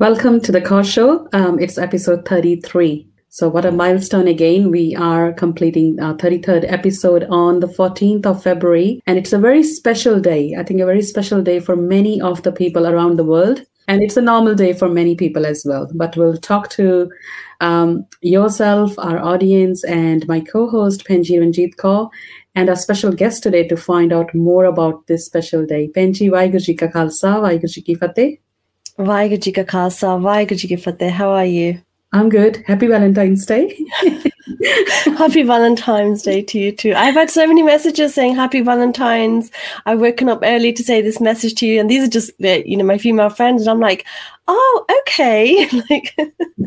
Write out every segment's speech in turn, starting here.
Welcome to the Car Show. Um, it's episode 33. So, what a milestone again. We are completing our 33rd episode on the 14th of February. And it's a very special day. I think a very special day for many of the people around the world. And it's a normal day for many people as well. But we'll talk to um, yourself, our audience, and my co host, Penji Ranjit Kaur, and our special guest today to find out more about this special day. Penji, Vaiguru Ji Ka Khalsa, Ki Fateh. Vaiguru Ji Ka Khalsa, Vaiguru Ji Ki Fateh. How are you? I'm good. Happy Valentine's Day. happy Valentine's Day to you too. I've had so many messages saying happy Valentine's. I've woken up early to say this message to you, and these are just uh, you know my female friends, and I'm like, oh, okay. like,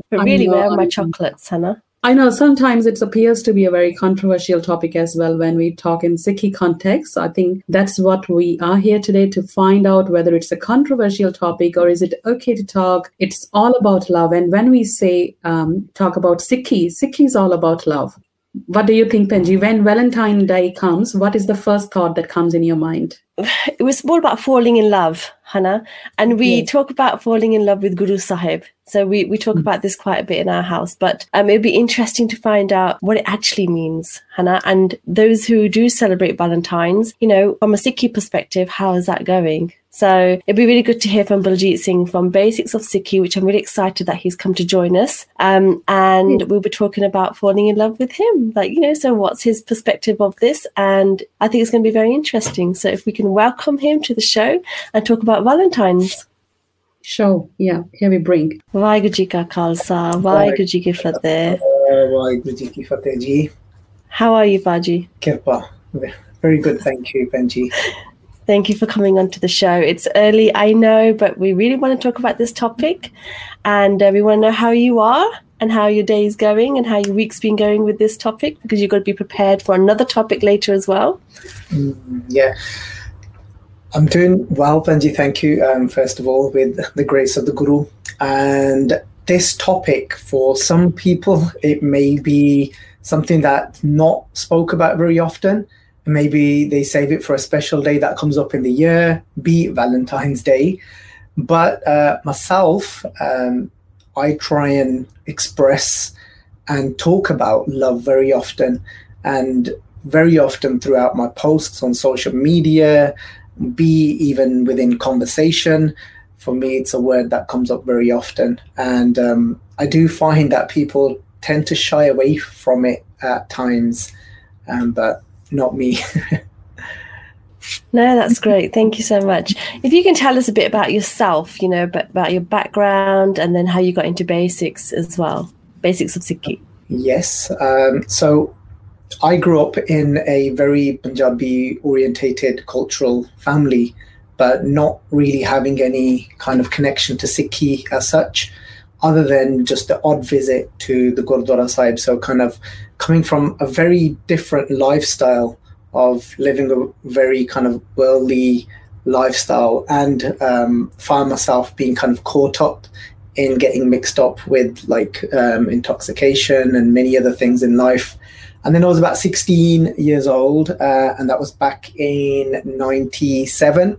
but really, where are my chocolates, Hannah? I know sometimes it appears to be a very controversial topic as well when we talk in Sikhi context. I think that's what we are here today to find out whether it's a controversial topic or is it okay to talk. It's all about love. And when we say um, talk about Sikhi, Sikhi is all about love. What do you think, Penji? When Valentine Day comes, what is the first thought that comes in your mind? It was all about falling in love, Hannah. And we yes. talk about falling in love with Guru Sahib. So we, we talk mm. about this quite a bit in our house, but um, it'd be interesting to find out what it actually means, Hannah. And those who do celebrate Valentine's, you know, from a Sikhi perspective, how is that going? So it'd be really good to hear from Baljit Singh from Basics of Sikhi, which I'm really excited that he's come to join us. Um, and mm. we'll be talking about falling in love with him. Like, you know, so what's his perspective of this? And I think it's going to be very interesting. So if we can welcome him to the show and talk about Valentine's. Show, yeah, here we bring. Vaiguru Ji Ka Khalsa, Vaiguru Ji Ki Fateh. Vaiguru Ji Ki Fateh Ji. How are you, Baji? Kirpa. Very good, thank you, Penji. Thank you for coming onto the show. It's early, I know, but we really want to talk about this topic. And uh, we want to know how you are and how your day is going and how your week's been going with this topic because you've got to be prepared for another topic later as well. Mm, yeah. I'm doing well, Benji. Thank you. Um, first of all, with the grace of the Guru. And this topic, for some people, it may be something that's not spoke about very often maybe they save it for a special day that comes up in the year, be Valentine's Day. But uh, myself, um, I try and express and talk about love very often, and very often throughout my posts on social media, be even within conversation. For me, it's a word that comes up very often, and um, I do find that people tend to shy away from it at times. Um, but not me. no, that's great. Thank you so much. If you can tell us a bit about yourself, you know, about your background and then how you got into basics as well, basics of Sikhi. Yes. Um, so I grew up in a very Punjabi orientated cultural family, but not really having any kind of connection to Sikhi as such, other than just the odd visit to the Gurdwara Sahib. So kind of coming from a very different lifestyle of living a very kind of worldly lifestyle and um, find myself being kind of caught up in getting mixed up with like um, intoxication and many other things in life. And then I was about 16 years old, uh, and that was back in 97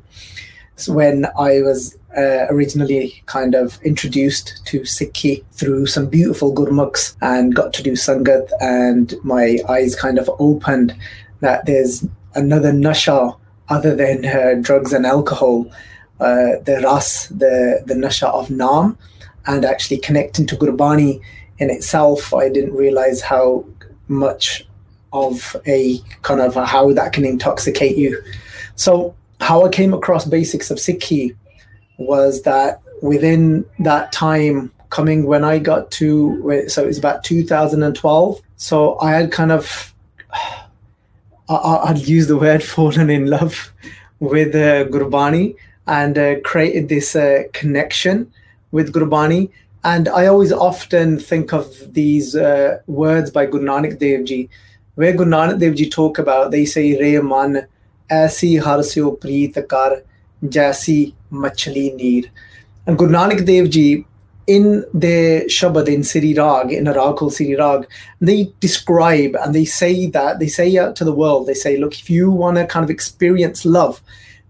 so when I was uh, originally kind of introduced to Sikhi through some beautiful gurmukhs and got to do Sangat, and my eyes kind of opened that there's another nasha other than uh, drugs and alcohol, uh, the ras, the, the nasha of Naam, and actually connecting to Gurbani in itself. I didn't realize how much of a kind of a, how that can intoxicate you. So, how I came across basics of Sikhi was that within that time coming when I got to, so it was about 2012. So I had kind of, I, would use the word fallen in love with uh, Gurbani and uh, created this uh, connection with Gurbani. And I always often think of these uh, words by Guru Nanak Dev Ji, where Guru Nanak Dev Ji talk about, they say, Re man, aisi har se preet kar, jaisi machli neer. And Guru Nanak Dev Ji in the Shabad in Siri Rag, in a rag Siri Rag, they describe and they say that, they say out to the world, they say, look, if you want to kind of experience love,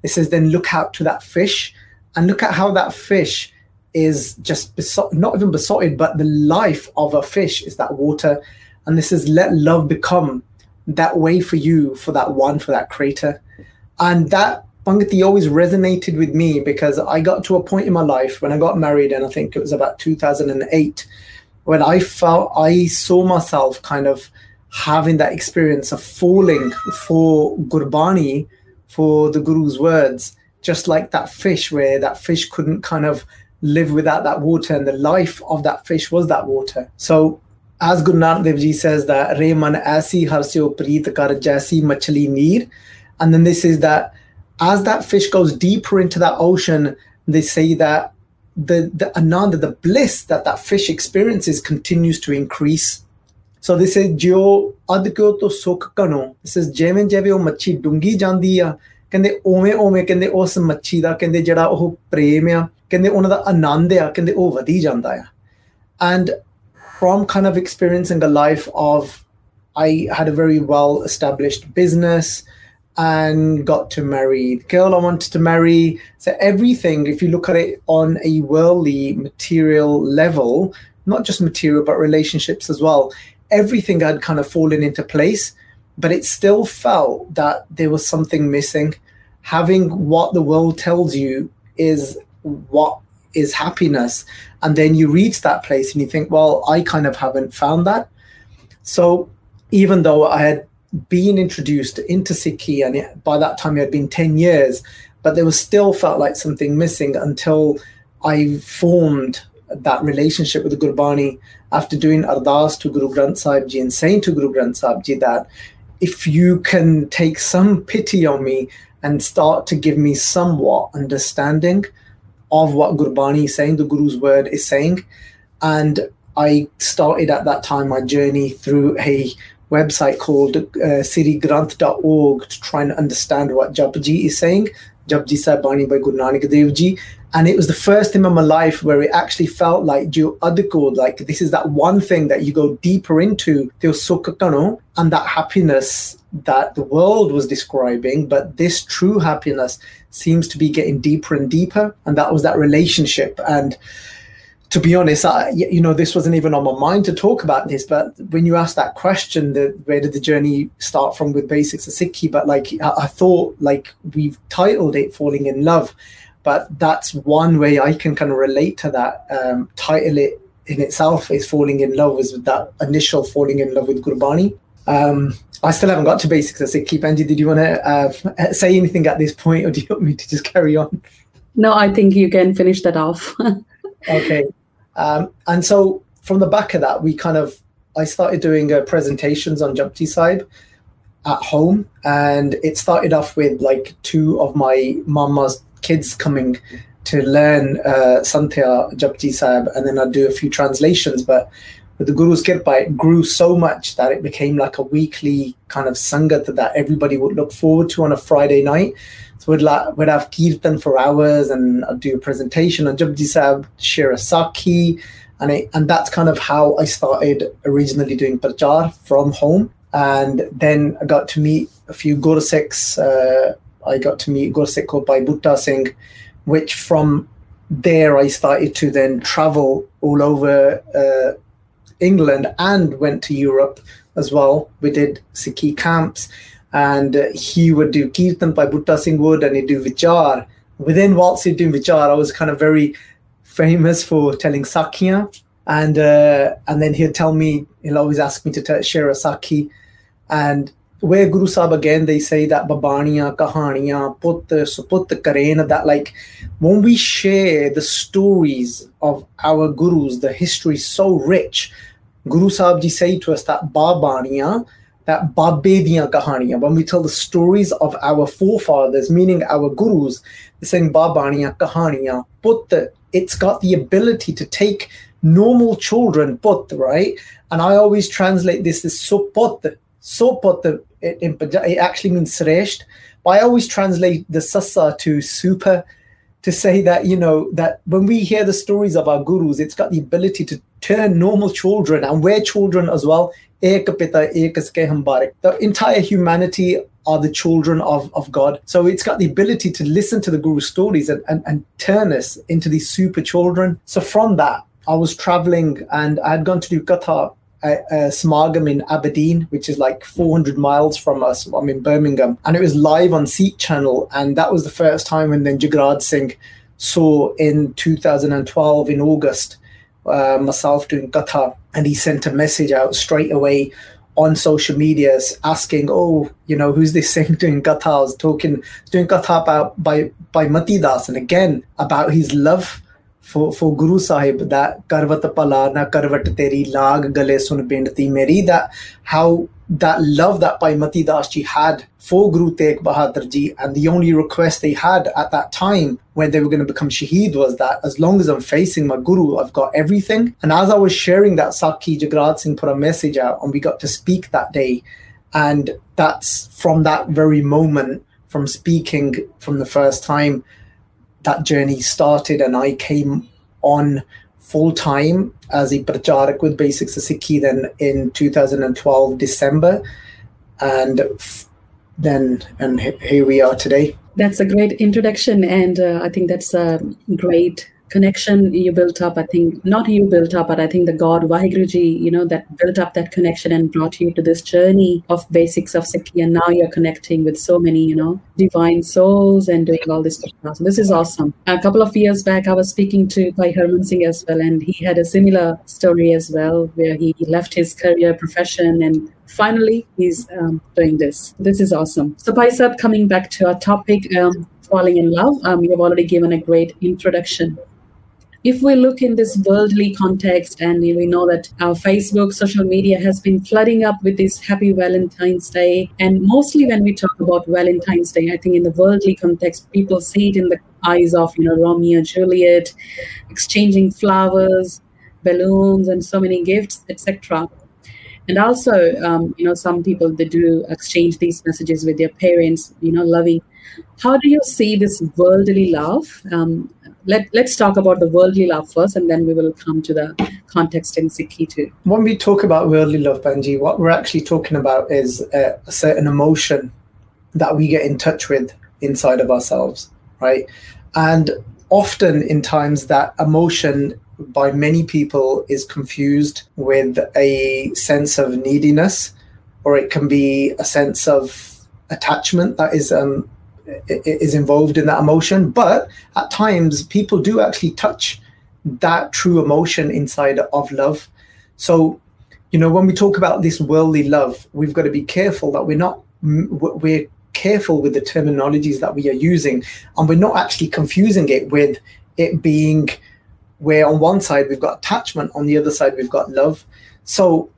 it says, then look out to that fish and look at how that fish is just besot- not even besotted, but the life of a fish is that water. And this is let love become that way for you, for that one, for that creator. And that Pangati always resonated with me because I got to a point in my life when I got married, and I think it was about 2008, when I felt I saw myself kind of having that experience of falling for Gurbani, for the Guru's words, just like that fish, where that fish couldn't kind of live without that water, and the life of that fish was that water. So, as Guru Nanak Dev Ji says that "Re man aisi har se preet kar jaisi machli neer," and then this is that as that fish goes deeper into that ocean, they say that the the ananda, the bliss that that fish experiences, continues to increase. So this is ਜੋ ਅਧ ਕਿਉ ਤੋਂ ਸੁੱਖ ਕਣੋ this is ਜਿਵੇਂ ਜਿਵੇਂ ਉਹ ਮੱਛੀ ਡੂੰਗੀ ਜਾਂਦੀ ਆ ਕਹਿੰਦੇ ਓਵੇਂ ਓਵੇਂ ਕਹਿੰਦੇ ਉਸ ਮੱਛੀ ਦਾ ਕਹਿੰਦੇ ਜਿਹੜਾ ਉਹ ਪ੍ਰੇਮ ਆ ਕਹਿੰਦੇ ਉਹਨਾਂ ਦਾ ਆਨੰਦ ਆ ਕਹਿੰਦੇ ਉਹ ਵਧੀ ਜਾਂਦਾ ਆ and from kind of experiencing a life of I had a very well established business and got to marry the girl I wanted to marry. So everything, if you look at it on a worldly material level, not just material but relationships as well, everything had kind of fallen into place. But it still felt that there was something missing. Having what the world tells you is what is happiness. And then you reach that place and you think, well, I kind of haven't found that. So even though I had being introduced into Sikhi, and it, by that time it had been 10 years, but there was still felt like something missing until I formed that relationship with the Gurbani after doing Ardas to Guru Granth Sahib Ji and saying to Guru Granth Sahib Ji that if you can take some pity on me and start to give me somewhat understanding of what Gurbani is saying, the Guru's word is saying. And I started at that time my journey through a website called uh, srigranth.org to try and understand what Japji is saying. Japji Sahibani by Guru Nanak Dev Ji. And it was the first time in my life where it actually felt like Adiko, like this is that one thing that you go deeper into, and that happiness that the world was describing, but this true happiness seems to be getting deeper and deeper. And that was that relationship. And to be honest, I, you know, this wasn't even on my mind to talk about this. But when you asked that question, the, where did the journey start from with basics of Sikhi? But like, I, I thought, like, we've titled it "Falling in Love," but that's one way I can kind of relate to that. Um, title it in itself is "Falling in Love" was with that initial falling in love with Gurbani. Um, I still haven't got to basics of Sikhi. Benji, did you want to uh, say anything at this point, or do you want me to just carry on? No, I think you can finish that off. okay. Um, and so from the back of that, we kind of, I started doing uh, presentations on Japji Sahib at home. And it started off with like two of my mama's kids coming to learn uh, Santya Japji Sahib. And then I'd do a few translations. But with the Guru's Kirpa, it grew so much that it became like a weekly kind of sangat that everybody would look forward to on a Friday night. So we'd, la- we'd have kirtan for hours and I'd do a presentation on Japji Sahib, sakhi. And, it, and that's kind of how I started originally doing prachar from home. And then I got to meet a few Gursikhs. Uh, I got to meet Gursikh called Bhai Butta Singh, which from there I started to then travel all over uh, England and went to Europe as well. We did Sikhi camps and he would do Kirtan by Butta Singh Wood and he'd do Vichar. Within whilst he'd Vichar, I was kind of very famous for telling Sakhiya. And uh, and then he'd tell me, he'll always ask me to t- share a Sakhi. And where Guru Sahib again, they say that Babaniya, Kahaniya, Put, Suput, Karen, that like when we share the stories of our Gurus, the history is so rich. Guru Sahib ji say to us that Babaniya, that Babbe diyan kahaniyan, when we tell the stories of our forefathers, meaning our gurus, they're saying Babaniya, kahaniyan, put it's got the ability to take normal children, put, right? And I always translate this as sopot. Sopot, it, it actually means sresht. But I always translate the sassa to super to say that, you know, that when we hear the stories of our gurus, it's got the ability to turn normal children and we're children as well the entire humanity are the children of, of God. So it's got the ability to listen to the Guru stories and, and, and turn us into these super children. So from that, I was traveling and I had gone to do Katha a, Smagam in Aberdeen, which is like 400 miles from us. I'm in Birmingham, and it was live on Sikh Channel, and that was the first time when then Jagraj Singh saw in 2012 in August uh, myself doing Katha, and he sent a message out straight away on social media asking, "Oh, you know, who's this Singh doing Katha?" I was talking doing Katha about by by Mati Das, and again about his love for, Guru Sahib that Karvat Pala na Karvat Teri Lag Gale Sun Pindti Meri that how that love that Bhai Mati Das ji had for Guru Tegh Bahadur ji and the only request they had at that time when they were going to become Shaheed was that as long as I'm facing my Guru, I've got everything. And as I was sharing that Sakhi Jagraj Singh put a message out and we got to speak that day. And that's from that very moment, from speaking from the first time, that journey started and I came on full time as a pracharak with Basics Sikhi then in 2012 December and f- then and here we are today. That's a great introduction and uh, I think that's a great connection you built up. I think not you built up, but I think the God Vaheguru you know, that built up that connection and brought you to this journey of basics of Sikhi. And now you're connecting with so many, you know, divine souls and doing all this stuff. So this is awesome. A couple of years back, I was speaking to Bhai Harman Singh as well, and he had a similar story as well, where he left his career profession and finally he's um, doing this. This is awesome. So, Paisab, coming back to our topic, um, falling in love, um, you've already given a great introduction if we look in this worldly context and we know that our facebook social media has been flooding up with this happy valentine's day and mostly when we talk about valentine's day i think in the worldly context people see it in the eyes of you know romeo and juliet exchanging flowers balloons and so many gifts etc and also um, you know some people they do exchange these messages with their parents you know loving. How do you see this worldly love? Um, let, let's talk about the worldly love first, and then we will come to the context in Sikhi too. When we talk about worldly love, Banji, what we're actually talking about is a, a certain emotion that we get in touch with inside of ourselves, right? And often in times that emotion by many people is confused with a sense of neediness, or it can be a sense of attachment that is um, is involved in that emotion. But at times, people do actually touch that true emotion inside of love. So, you know, when we talk about this worldly love, we've got to be careful that we're not, we're careful with the terminologies that we are using and we're not actually confusing it with it being where on one side we've got attachment, on the other side we've got love. So,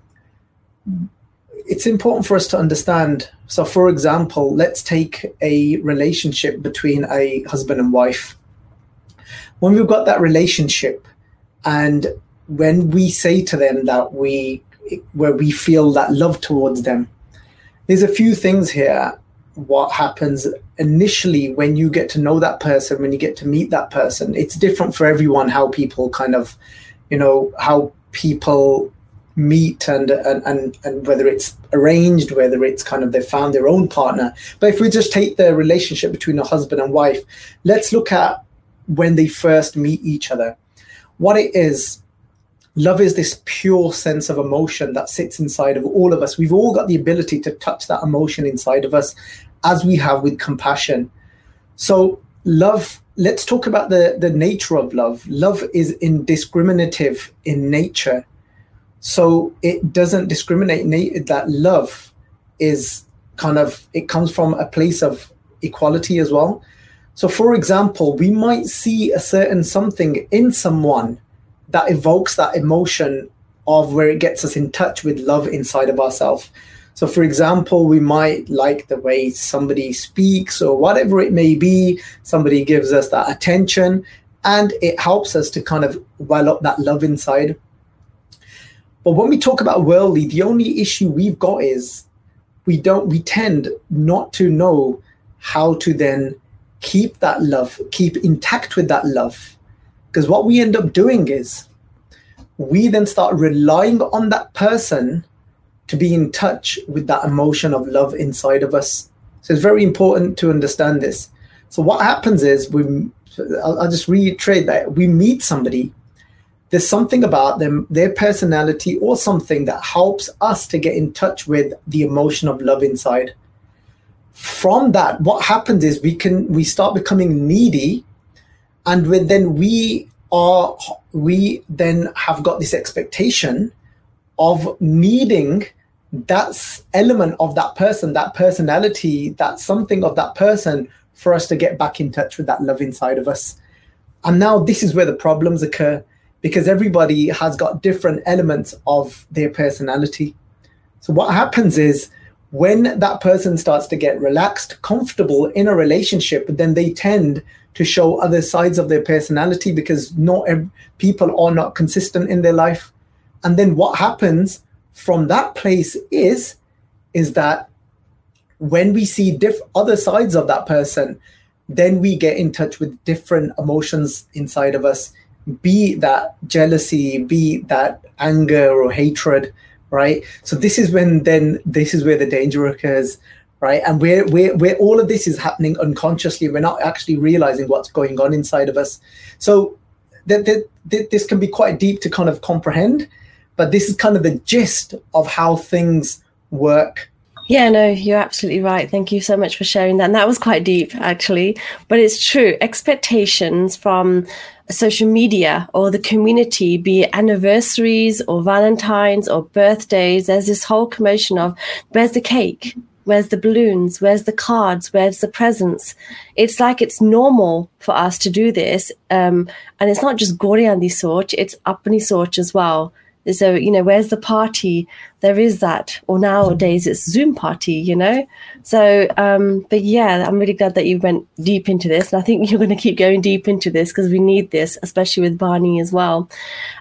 it's important for us to understand. So, for example, let's take a relationship between a husband and wife. When we've got that relationship, and when we say to them that we, where we feel that love towards them, there's a few things here. What happens initially when you get to know that person, when you get to meet that person, it's different for everyone how people kind of, you know, how people meet and, and and and whether it's arranged whether it's kind of they found their own partner. But if we just take the relationship between a husband and wife let's look at when they first meet each other. What it is love is this pure sense of emotion that sits inside of all of us. We've all got the ability to touch that emotion inside of us as we have with compassion. So love let's talk about the the nature of love. Love is indiscriminative in nature so it doesn't discriminate that love is kind of it comes from a place of equality as well. So for example we might see a certain something in someone that evokes that emotion of where it gets us in touch with love inside of ourselves so for example we might like the way somebody speaks or whatever it may be. Somebody gives us that attention and it helps us to kind of well up that love inside but when we talk about worldly, the only issue we've got is we don't we tend not to know how to then keep that love, keep intact with that love. Because what we end up doing is we then start relying on that person to be in touch with that emotion of love inside of us. So it's very important to understand this. So what happens is we, I'll, I'll just reiterate that we meet somebody. There's something about them, their personality, or something that helps us to get in touch with the emotion of love inside. From that, what happens is we can we start becoming needy, and when, then we are we then have got this expectation of needing that element of that person, that personality, that something of that person for us to get back in touch with that love inside of us. And now this is where the problems occur because everybody has got different elements of their personality. So what happens is when that person starts to get relaxed, comfortable in a relationship, then they tend to show other sides of their personality because not people are not consistent in their life. And then what happens from that place is is that when we see diff- other sides of that person, then we get in touch with different emotions inside of us, be that jealousy, be that anger or hatred, right? So this is when then this is where the danger occurs, right? And where where where all of this is happening unconsciously, we're not actually realizing what's going on inside of us. So that, that this can be quite deep to kind of comprehend but this is kind of the gist of how things work. Yeah, no, you're absolutely right. Thank you so much for sharing that. And that was quite deep, actually. But it's true. Expectations from social media or the community, be it anniversaries or Valentine's or birthdays, there's this whole commotion of where's the cake? Where's the balloons? Where's the cards? Where's the presents? It's like it's normal for us to do this. Um, and it's not just Goriandi Soch, it's Apni Soch as well so you know where's the party? There is that. Or nowadays it's zoom party you know? So um but yeah i'm really glad that you went deep into this. And i think you're going to keep going deep into this because we need this especially with Bani as well.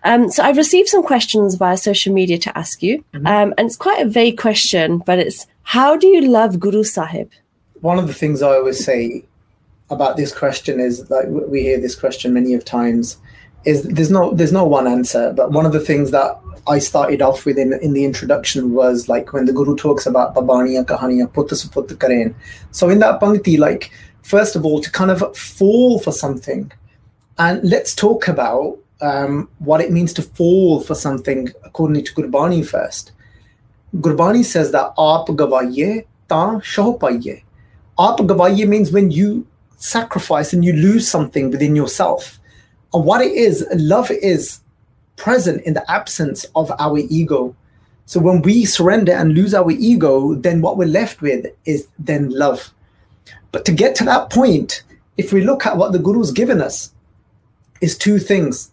Um so i've received some questions via social media to ask you. Mm-hmm. um and it's quite a vague question but it's how do you love guru sahib? One of the things i always say about this question is like we hear this question many of times is there's no there's no one answer but one of the things that I started off with in, in the introduction was like when the Guru talks about Babaniya Kahaniya Putta Karen. So in that Bhakti, like first of all, to kind of fall for something. And let's talk about um, what it means to fall for something according to Gurbani first. Gurbani says that Aap gavaye ta shaho paiye. Aap gavaye means when you sacrifice and you lose something within yourself. And what it is, love is present in the absence of our ego. So when we surrender and lose our ego, then what we're left with is then love. But to get to that point, if we look at what the Guru's given us, is two things.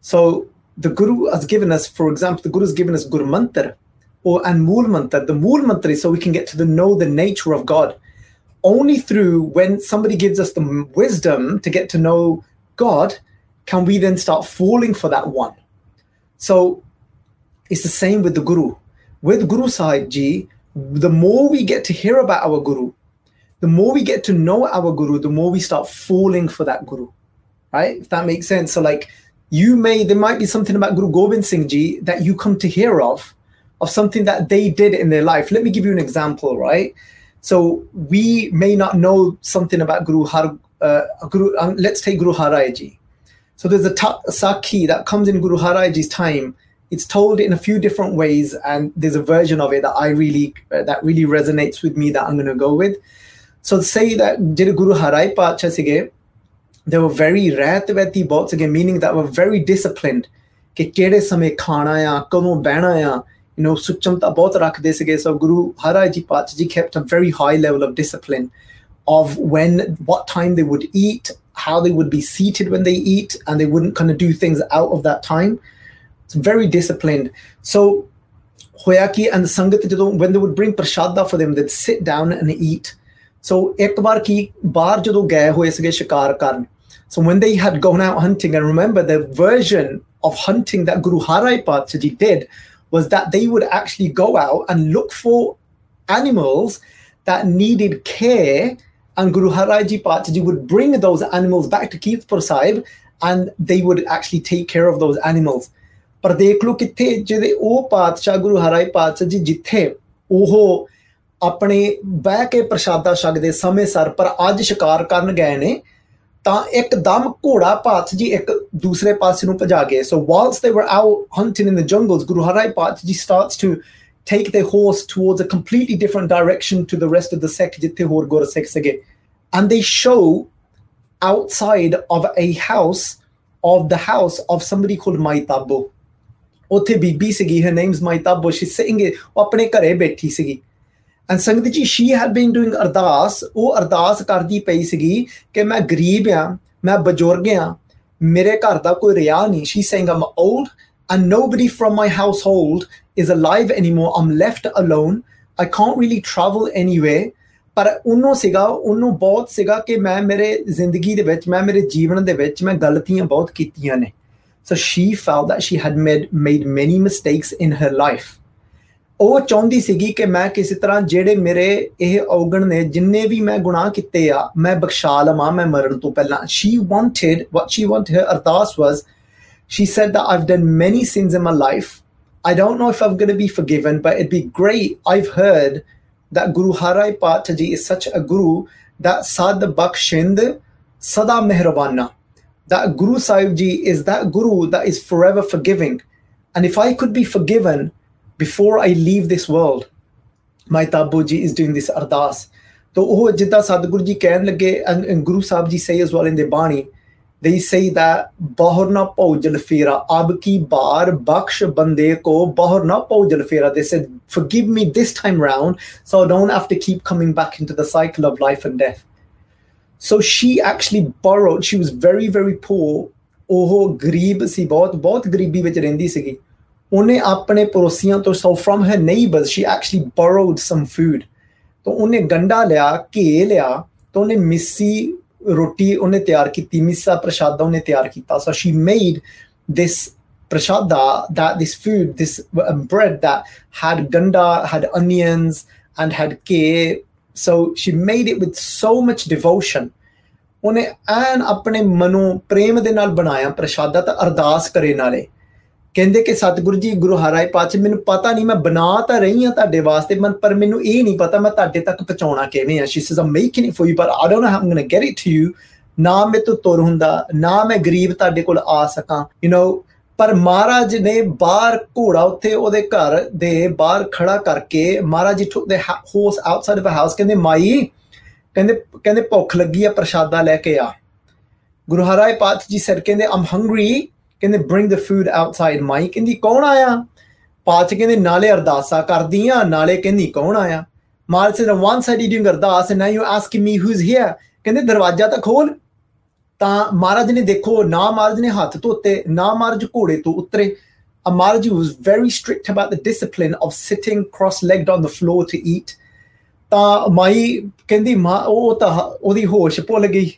So the Guru has given us, for example, the Guru's given us Guru Mantra or and Mool Mantra. The Mool Mantra is so we can get to the know the nature of God. Only through when somebody gives us the wisdom to get to know God, can we then start falling for that one? So it's the same with the Guru. With Guru Sahib Ji, the more we get to hear about our Guru, the more we get to know our Guru, the more we start falling for that Guru. Right? If that makes sense. So like you may there might be something about Guru Gobind Singh Ji that you come to hear of, of something that they did in their life. Let me give you an example, right? So we may not know something about Guru Har uh, Guru. Um, let's take Guru Har Ji. So there's a ta- saki that comes in Guru Har Rai Ji's time. It's told in a few different ways, and there's a version of it that I really uh, that really resonates with me that I'm going to go with. So say that did Guru Haraj Pacha Sige, they were very ratavati bots again, meaning that were very disciplined. ਕਿ ਕਿਹੜੇ ਸਮੇਂ ਖਾਣਾ ਆ ਕਦੋਂ you know, نو ਸੁਚਮਤਾ ਬਹੁਤ ਰੱਖਦੇ ਸੀਗੇ ਸੋ ਗੁਰੂ ਹਰਾਜ ਜੀ kept a very high level of discipline of when what time they would eat how they would be seated when they eat and they wouldn't kind of do things out of that time. It's very disciplined. So Hoyaki and the Sangat, when they would bring prashada for them, they'd sit down and eat. So ekbar ki bar jado gaye hoye sige shikar karn. So when they had gone out hunting, and remember the version of hunting that Guru Har Rai Pachaji did was that they would actually go out and look for animals that needed care and Guru Haraji Pachaji would bring those animals back to Kirtpur Sahib and they would actually take care of those animals. ਪਰ ਦੇਖ ਲਓ ਕਿੱਥੇ ਜਿਹਦੇ ਉਹ ਪਾਤਸ਼ਾਹ ਗੁਰੂ ਹਰਾਈ ਪਾਤਸ਼ਾਹ ਜੀ ਜਿੱਥੇ ਉਹ ਆਪਣੇ ਬਹਿ ਕੇ ਪ੍ਰਸ਼ਾਦਾ ਛਕਦੇ ਸਮੇਂ ਸਰ ਪਰ ਅੱਜ ਸ਼ਿਕਾਰ ਕਰਨ ਗਏ ਨੇ ਤਾਂ ਇੱਕਦਮ ਘੋੜਾ ਪਾਥ ਜੀ ਇੱਕ ਦੂਸਰੇ ਪਾਸੇ ਨੂੰ ਭਜਾ ਗਏ ਸੋ ਵਾਲਸ ਦੇ ਵਰ out hunting in the ਜੰਗਲਸ Guru Harai path ji starts to take their horse towards a completely different direction to the rest of the sect. And they show outside of a house of the house of somebody called Maitabo. Her name name's Maitabo. She's sitting sege." And Sangha she had been doing ardas. Oh, ardas kardi pai sigi. Ke main grieb ya, main bajor gya. Mere. She's saying I'm old and nobody from my household is alive anymore i'm left alone i can't really travel anywhere ਪਰ ਉਹਨੂੰ ਸੀਗਾ ਉਹਨੂੰ ਬਹੁਤ ਸੀਗਾ ਕਿ ਮੈਂ ਮੇਰੇ ਜ਼ਿੰਦਗੀ ਦੇ ਵਿੱਚ ਮੈਂ ਮੇਰੇ ਜੀਵਨ ਦੇ ਵਿੱਚ ਮੈਂ ਗਲਤੀਆਂ ਬਹੁਤ ਕੀਤੀਆਂ ਨੇ so she felt that she had made made many mistakes in her life ਉਹ ਚਾਹੁੰਦੀ ਸੀਗੀ ਕਿ ਮੈਂ ਕਿਸੇ ਤਰ੍ਹਾਂ ਜਿਹੜੇ ਮੇਰੇ ਇਹ ਔਗਣ ਨੇ ਜਿੰਨੇ ਵੀ ਮੈਂ ਗੁਨਾਹ ਕੀਤੇ ਆ ਮੈਂ ਬਖਸ਼ਾ ਲਵਾਂ ਮੈਂ ਮਰਨ ਤੋਂ ਪਹਿਲਾਂ she wanted what she wanted her ardas was she said that I've done many sins in my life I don't know if I'm going to be forgiven, but it'd be great. I've heard that Guru Har Rai Pataji is such a guru that Sad Bakshind Sada Mehrabana. That Guru Sahibji is that guru that is forever forgiving. And if I could be forgiven before I leave this world, my Tabuji is doing this ardas. So, oh, jidda Sadhguru ji can, and, and Guru Sahib ji say as well in the Bani they say that ਬਾਹਰ ਨਾ ਪਾਉ ਜਲ ਫੇਰਾ ਅਬ ਕੀ ਬਾਰ ਬਖਸ਼ ਬੰਦੇ ਕੋ ਬਾਹਰ ਨਾ ਪਾਉ ਜਲ ਫੇਰਾ they said forgive me this time round so I don't have to keep coming back into the cycle of life and death so she actually borrowed she was very very poor ਉਹ ਗਰੀਬ ਸੀ ਬਹੁਤ ਬਹੁਤ ਗਰੀਬੀ ਵਿੱਚ ਰਹਿੰਦੀ ਸੀਗੀ ਉਹਨੇ ਆਪਣੇ ਪੜੋਸੀਆਂ ਤੋਂ so from her neighbours she actually borrowed some food ਤਾਂ ਉਹਨੇ ਗੰਡਾ ਲਿਆ ਘੇ ਲਿਆ ਤਾਂ ਉਹਨੇ ਮਿੱਸੀ ਰੋਟੀ ਉਹਨੇ ਤਿਆਰ ਕੀਤੀ ਮਿੱਸਾ ਪ੍ਰਸ਼ਾਦਾ ਉਹਨੇ ਤਿਆਰ ਕੀਤਾ so she made this prashada that this food this um, bread that had ganda had onions and had ghee so she made it with so much devotion ਉਹਨੇ ਐਨ ਆਪਣੇ ਮਨੋਂ ਪ੍ਰੇਮ ਦੇ ਨਾਲ ਬਣਾਇਆ ਪ੍ਰਸ਼ਾਦਾ ਤਾਂ ਅਰਦਾਸ ਕਰੇ ਨਾਲੇ ਕਹਿੰਦੇ ਕਿ ਸਤਿਗੁਰੂ ਜੀ, ਗੁਰੂ ਹਰਾਇ ਪਾਤਸ਼ਾਹ, ਮੈਨੂੰ ਪਤਾ ਨਹੀਂ, ਮੈਂ ਬਣਾ ਤਾਂ ਰਹੀ ਹਾਂ ਤੁਹਾਡੇ ਵਾਸਤੇ, ਮਨ ਪਰ ਮੈਨੂੰ ਇਹ ਨਹੀਂ ਪਤਾ ਮੈਂ ਤੁਹਾਡੇ ਤੱਕ ਪਹੁੰਚਾਉਣਾ ਕਿਵੇਂ ਆ she says I'm making it for you but I don't know how I'm going to get it to you ਨਾ ਮੈਂ ਤੋਂ ਤੁਰ ਹੁੰਦਾ, ਨਾ ਮੈਂ ਗਰੀਬ ਤੁਹਾਡੇ ਕੋਲ ਆ ਸਕਾਂ। ਯੂ نو ਪਰ ਮਹਾਰਾਜ ਨੇ ਬਾਹਰ ਘੋੜਾ ਉੱਥੇ ਉਹਦੇ ਘਰ ਦੇ ਬਾਹਰ ਖੜਾ ਕਰਕੇ ਮਹਾਰਾਜ ਜੀ ਦੇ horse outside of a house ਕਹਿੰਦੇ, ਮਾਈ, ਕਹਿੰਦੇ ਕਹਿੰਦੇ ਭੁੱਖ ਲੱਗੀ ਆ, ਪ੍ਰਸ਼ਾਦਾ ਲੈ ਕੇ ਆ। ਗੁਰੂ ਹਰਾਇ ਪਾਤਸ਼ਾਹ ਜੀ ਸਰ ਕਹਿੰਦੇ ਆਮ ਹੰਗਰੀ ਕਹਿੰਦੇ ਬ੍ਰਿੰਗ ਦ ਫੂਡ ਆਊਟਸਾਈਡ ਮਾਈ ਕਹਿੰਦੀ, ਕੌਣ ਆਇਆ? ਪਾਚ ਕਹਿੰਦੇ, ਨਾਲੇ ਅਰਦਾਸਾ ਕਰਦੀਆਂ, ਨਾਲੇ ਕਹਿੰਦੀ, ਕੌਣ ਆਇਆ? ਮਾਲ say one side you doing ardas and now you asking me who is here ਕਹਿੰਦੇ, ਦਰਵਾਜ਼ਾ ਤਾਂ ਖੋਲ। ਤਾਂ ਮਹਾਰਾਜ ਨੇ ਦੇਖੋ, ਨਾ ਮਹਾਰਾਜ ਨੇ ਹੱਥ ਧੋਤੇ, ਨਾ ਮਹਾਰਾਜ ਘੋੜੇ ਤੋਂ ਉਤਰੇ। Amarji was very strict about the discipline of sitting cross-legged on the floor to eat. ਤਾਂ ਮਾਈ ਕਹਿੰਦੀ, ਮਾਂ, ਉਹ ਤਾਂ ਉਹਦੀ ਹੋਸ਼ ਭੁੱਲ ਗਈ।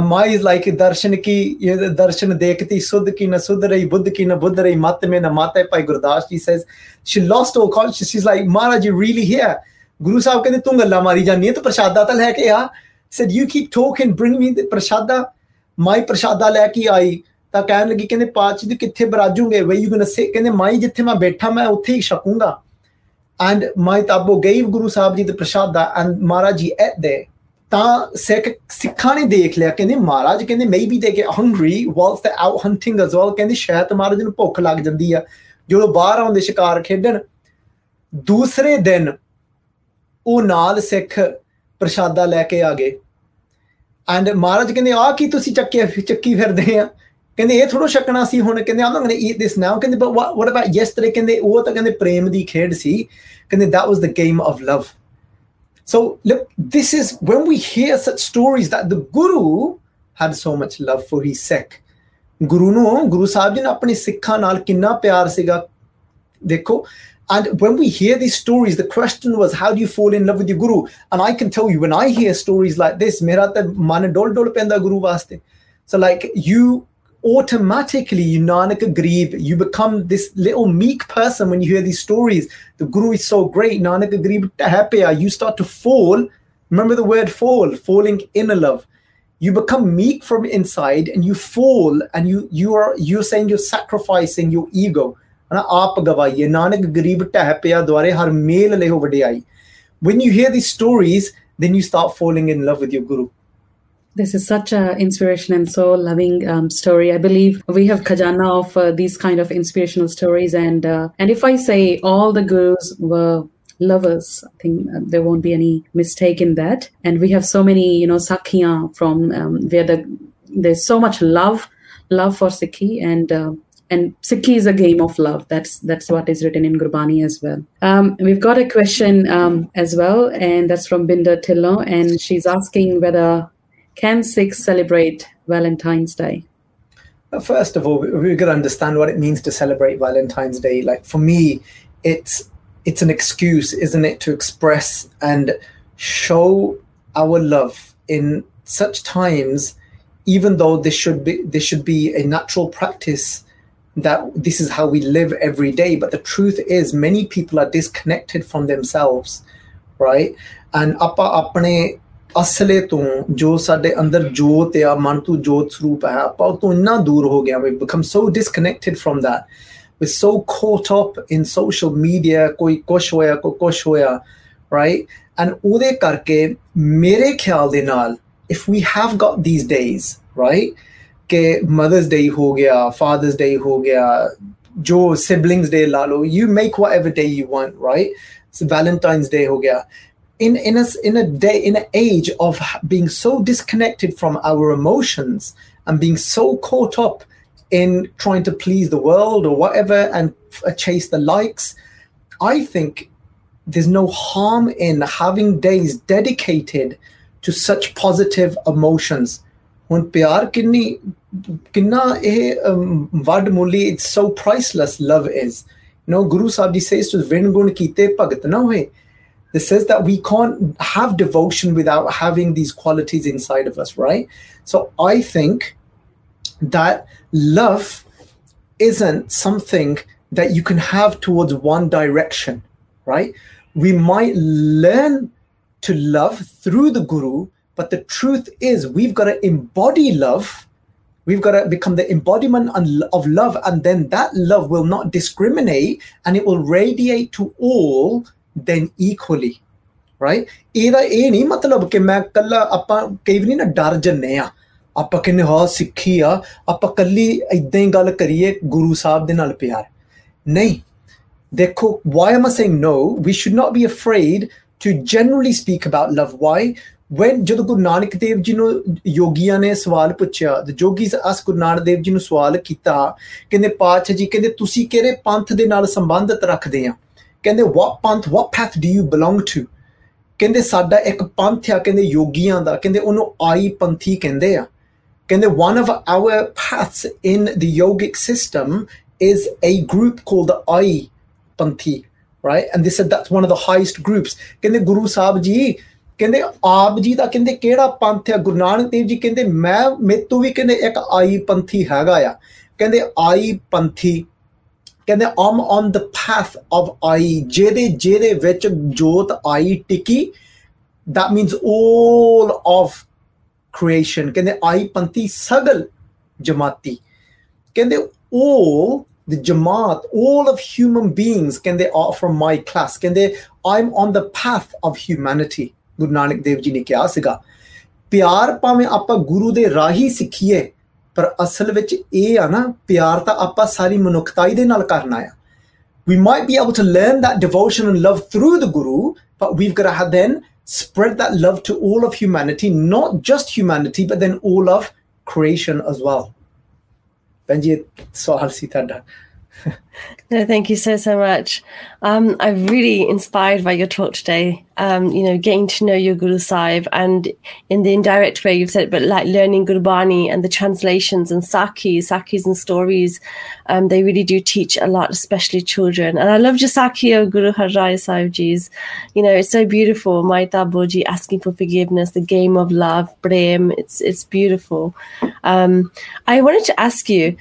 माई इज लाइक दर्शन की ये दर्शन देखती सुध की न सुध रही बुद्ध की न बुद्ध रही मत में न माता पाई Gurdas ji says she lost all conscious she's like maharaj you really here guru sahab ਕਹਿੰਦੇ ਤੂੰ ਗੱਲਾਂ ਮਾਰੀ ਜਾਂਦੀ ਹੈ ਤੂੰ ਪ੍ਰਸ਼ਾਦਾ ਤਾਂ ਲੈ ਕੇ ਆ said you keep talking bring me the ਪ੍ਰਸ਼ਾਦਾ ਮਾਈ ਪ੍ਰਸ਼ਾਦਾ ਲੈ ਕੇ ਆਈ ਤਾਂ ਕਹਿਣ ਲੱਗੀ ਕਹਿੰਦੇ ਪਾਚ ਜੀ ਕਿੱਥੇ ਬਰਾਜੂਗੇ ਵੇ ਯੂ ਗੋਇੰ ਸੇ ਕਹਿੰਦੇ ਮਾਈ ਜਿੱਥੇ ਮੈਂ ਬੈਠਾ ਮੈਂ ਉੱਥੇ ਹੀ ਛਕੂੰਗਾ ਐਂਡ ਮਾਈ ਤਾਬੋ ਗੇਵ ਗੁਰੂ ਸਾਹਿਬ ਜੀ ਦਾ ਪ੍ਰਸ਼ਾਦਾ ਐਂਡ ਮਹਾਰਾਜ ਜੀ ਐਟ ਦੇ ਤਾਂ ਸਿੱਖ ਸਿੱਖਾਂ ਨੇ ਦੇਖ ਲਿਆ, ਕਹਿੰਦੇ ਮਹਾਰਾਜ ਕਹਿੰਦੇ maybe they get hungry wolves they out hunting as well ਕਹਿੰਦੇ ਸ਼ਾਇਦ ਮਹਾਰਾਜ ਨੂੰ ਭੁੱਖ ਲੱਗ ਜਾਂਦੀ ਆ ਜਦੋਂ ਬਾਹਰ ਆਉਂਦੇ ਸ਼ਿਕਾਰ ਖੇਡਣ। ਦੂਸਰੇ ਦਿਨ ਉਹ ਨਾਲ ਸਿੱਖ ਪ੍ਰਸ਼ਾਦਾ ਲੈ ਕੇ ਆ ਗਏ। ਐਂਡ ਮਹਾਰਾਜ ਕਹਿੰਦੇ ਆ ਕੀ ਤੁਸੀਂ ਚੱਕੇ ਚੱਕੀ ਫਿਰਦੇ ਆ? ਕਹਿੰਦੇ, ਇਹ ਥੋੜੋ ਛਕਣਾ ਸੀ ਹੁਣ। ਕਹਿੰਦੇ I'm going to eat this now ਕਹਿੰਦੇ ਬਟ ਵਾਟ ਅਬਾਊਟ ਯੈਸਟਰਡੇ ਕਹਿੰਦੇ, ਉਹ ਤਾਂ ਕਹਿੰਦੇ ਪ੍ਰੇਮ ਦੀ ਖੇਡ ਸੀ। ਕਹਿੰਦੇ, that was the game of love. so look this is when we hear such stories that the guru had so much love for his sikh ਗੁਰੂ ਨੂੰ ਗੁਰੂ ਸਾਹਿਬ ਜੀ ਨੇ ਆਪਣੇ ਸਿੱਖਾਂ ਨਾਲ ਕਿੰਨਾ ਪਿਆਰ ਸੀਗਾ ਦੇਖੋ and when we hear these stories, the question was, how do you fall in love with your guru? And I can tell you, when I hear stories like this, mera ta man dol dol penda guru vaste. So like you automatically, you nanak agreeb, you become this little meek person when you hear these stories. The guru is so great, nanak agreeb happier. You start to fall. Remember the word fall, falling in a love. You become meek from inside and you fall and you you are you're saying you're sacrificing your ego. ਹਨਾ ਆਪ ਗਵਾਈਏ ਨਾਨਕ ਗਰੀਬ ਟਹਿ ਪਿਆ ਦੁਆਰੇ ਹਰ ਮੇਲ ਲਿਓ ਵਡਿਆਈ when you hear these stories, then you start falling in love with your guru. this is such an inspiration and so loving um, story. I believe we have khajana of uh, these kind of inspirational stories, and uh, and if I say all the gurus were lovers, I think uh, there won't be any mistake in that. And we have so many, you know, sakhiyan from um, where the there's so much love, love for Sikhi, and uh, and Sikhi is a game of love. That's that's what is written in Gurbani as well. Um, we've got a question um, as well, and that's from Binda Tillo, and she's asking whether can Sikhs celebrate Valentine's Day? First of all, we've got to understand what it means to celebrate Valentine's Day. Like for me, it's it's an excuse, isn't it, to express and show our love in such times, even though this should be this should be a natural practice that this is how we live every day. But the truth is many people are disconnected from themselves, right? And apne ਅਸਲੇ ਤੋਂ ਜੋ ਸਾਡੇ ਅੰਦਰ ਜੋਤ ਆ ਮਨ ਤੋਂ ਜੋਤ ਸਰੂਪ ਹੈ ਆਪਾਂ ਤੋਂ ਇੰਨਾ ਦੂਰ ਹੋ ਗਿਆ we become so disconnected from that we're so caught up in social media ਕੋਈ ਕੁਛ ਹੋਇਆ ਕੋਈ ਕੁਛ ਹੋਇਆ right and ਉਹਦੇ ਕਰਕੇ ਮੇਰੇ ਖਿਆਲ ਦੇ ਨਾਲ if we have got these days right ਕਿ ਮਦਰਸ ਡੇ ਹੋ ਗਿਆ ਫਾਦਰਸ ਡੇ ਹੋ ਗਿਆ ਜੋ siblings day ਲਾ ਲਓ you make whatever day you want right so valentine's day ਹੋ ਗਿਆ in in a in a day in an age of being so disconnected from our emotions and being so caught up in trying to please the world or whatever and uh, chase the likes i think there's no harm in having days dedicated to such positive emotions. Vad muli it's so priceless love is. You know guru sahib ji says to vin gun kite bhagat na hoye that says that we can't have devotion without having these qualities inside of us, right? So I think that love isn't something that you can have towards one direction, right? We might learn to love through the guru, but the truth is we've got to embody love. We've got to become the embodiment of love, and then that love will not discriminate and it will radiate to all then equally right ਇਹਦਾ ਇਹ ਨਹੀਂ ਮਤਲਬ ਕਿ ਮੈਂ ਕੱਲਾ ਆਪਾਂ ਕਈ ਵਾਰੀ ਨਾ ਡਰ ਜੰਨੇ ਆ ਆਪਾਂ ਕਹਿੰਦੇ ਹਾਂ ਸਿੱਖੀ ਆ। ਆਪਾਂ ਕੱਲੀ ਇਦਾਂ ਹੀ ਗੱਲ ਕਰੀਏ, ਗੁਰੂ ਸਾਹਿਬ ਦੇ ਨਾਲ ਪਿਆਰ। ਨਹੀਂ। ਦੇਖੋ, why am i saying no? We should not be afraid to generally speak about love. Why? When ਜਦੋਂ ਗੁਰੂ ਨਾਨਕ ਦੇਵ ਜੀ ਨੂੰ ਯੋਗੀਆਂ ਨੇ ਸਵਾਲ ਪੁੱਛਿਆ, the yogis asked ਗੁਰੂ ਨਾਨਕ ਦੇਵ ਜੀ ਨੂੰ ਸਵਾਲ ਕੀਤਾ, ਕਹਿੰਦੇ, ਪਾਤਸ਼ਾਹ ਜੀ, ਕਹਿੰਦੇ, ਤੁਸੀਂ ਕਿਹੜੇ ਪੰਥ ਦੇ ਨਾਲ ਸੰਬੰਧਿਤ ਰੱਖਦੇ ਆ? ਕਹਿੰਦੇ what Panth what path do you belong to ਕਹਿੰਦੇ ਸਾਡਾ ਇੱਕ ਪੰਥ ਆ ਕਹਿੰਦੇ ਯੋਗੀਆਂ ਦਾ ਕਹਿੰਦੇ ਉਹਨੂੰ ਆਈ ਪੰਥੀ ਕਹਿੰਦੇ ਆ ਕਹਿੰਦੇ one of our paths in the yogic system is a group called the ai panthi right and they said that's one of the highest groups ਕਹਿੰਦੇ ਗੁਰੂ ਸਾਹਿਬ ਜੀ ਕਹਿੰਦੇ ਆਪ ਜੀ ਦਾ ਕਹਿੰਦੇ ਕਿਹੜਾ ਪੰਥ ਆ ਗੁਰੂ ਨਾਨਕ ਦੇਵ ਜੀ ਕਹਿੰਦੇ ਮੈਂ ਮੇਤੋਂ ਵੀ ਕਹਿੰਦੇ ਇੱਕ ਆਈ ਪੰਥੀ ਹੈਗਾ ਆ ਕਹਿੰਦੇ ਆਈ ਪੰਥੀ ਕਹਿੰਦੇ I'm on the path of I ਜਿਹਦੇ ਜਿਹਦੇ ਵਿੱਚ ਜੋਤ ਆਈ ਟਿਕੀ that means all of creation ਕਹਿੰਦੇ ਆਈ ਪੰਥੀ ਸਗਲ ਜਮਾਤੀ ਕਹਿੰਦੇ all the jamaat all of human beings ਕਹਿੰਦੇ are from my class ਕਹਿੰਦੇ i'm on the path of humanity ਗੁਰੂ ਨਾਨਕ ਦੇਵ ਜੀ ਨੇ ਕਿਹਾ ਸੀਗਾ ਪਿਆਰ ਭਾਵੇਂ ਆਪਾਂ ਗੁਰੂ ਦੇ ਰਾਹੀ ਸਿੱਖੀਏ ਪਰ ਅਸਲ ਵਿੱਚ ਇਹ ਆ ਨਾ ਪਿਆਰ ਤਾਂ ਆਪਾਂ ਸਾਰੀ ਮਨੁੱਖਤਾਈ ਦੇ ਨਾਲ ਕਰਨਾ ਆ we might be able to learn that devotion and love through the guru but we've got to then spread that love to all of humanity not just humanity but then all of creation as well benji ਸਵਾਲ ਸੀ ਤੁਹਾਡਾ no, thank you so so much. Um, I'm really inspired by your talk today. Um, you know, getting to know your Guru Sahib and in the indirect way you've said, but like learning Gurbani and the translations and Sakis, Sakis and stories, um, they really do teach a lot, especially children. And I love your of Guru Harjai Sahibji's. You know, it's so beautiful. Maita Boji asking for forgiveness, the game of love, Prem. It's it's beautiful. Um, I wanted to ask you,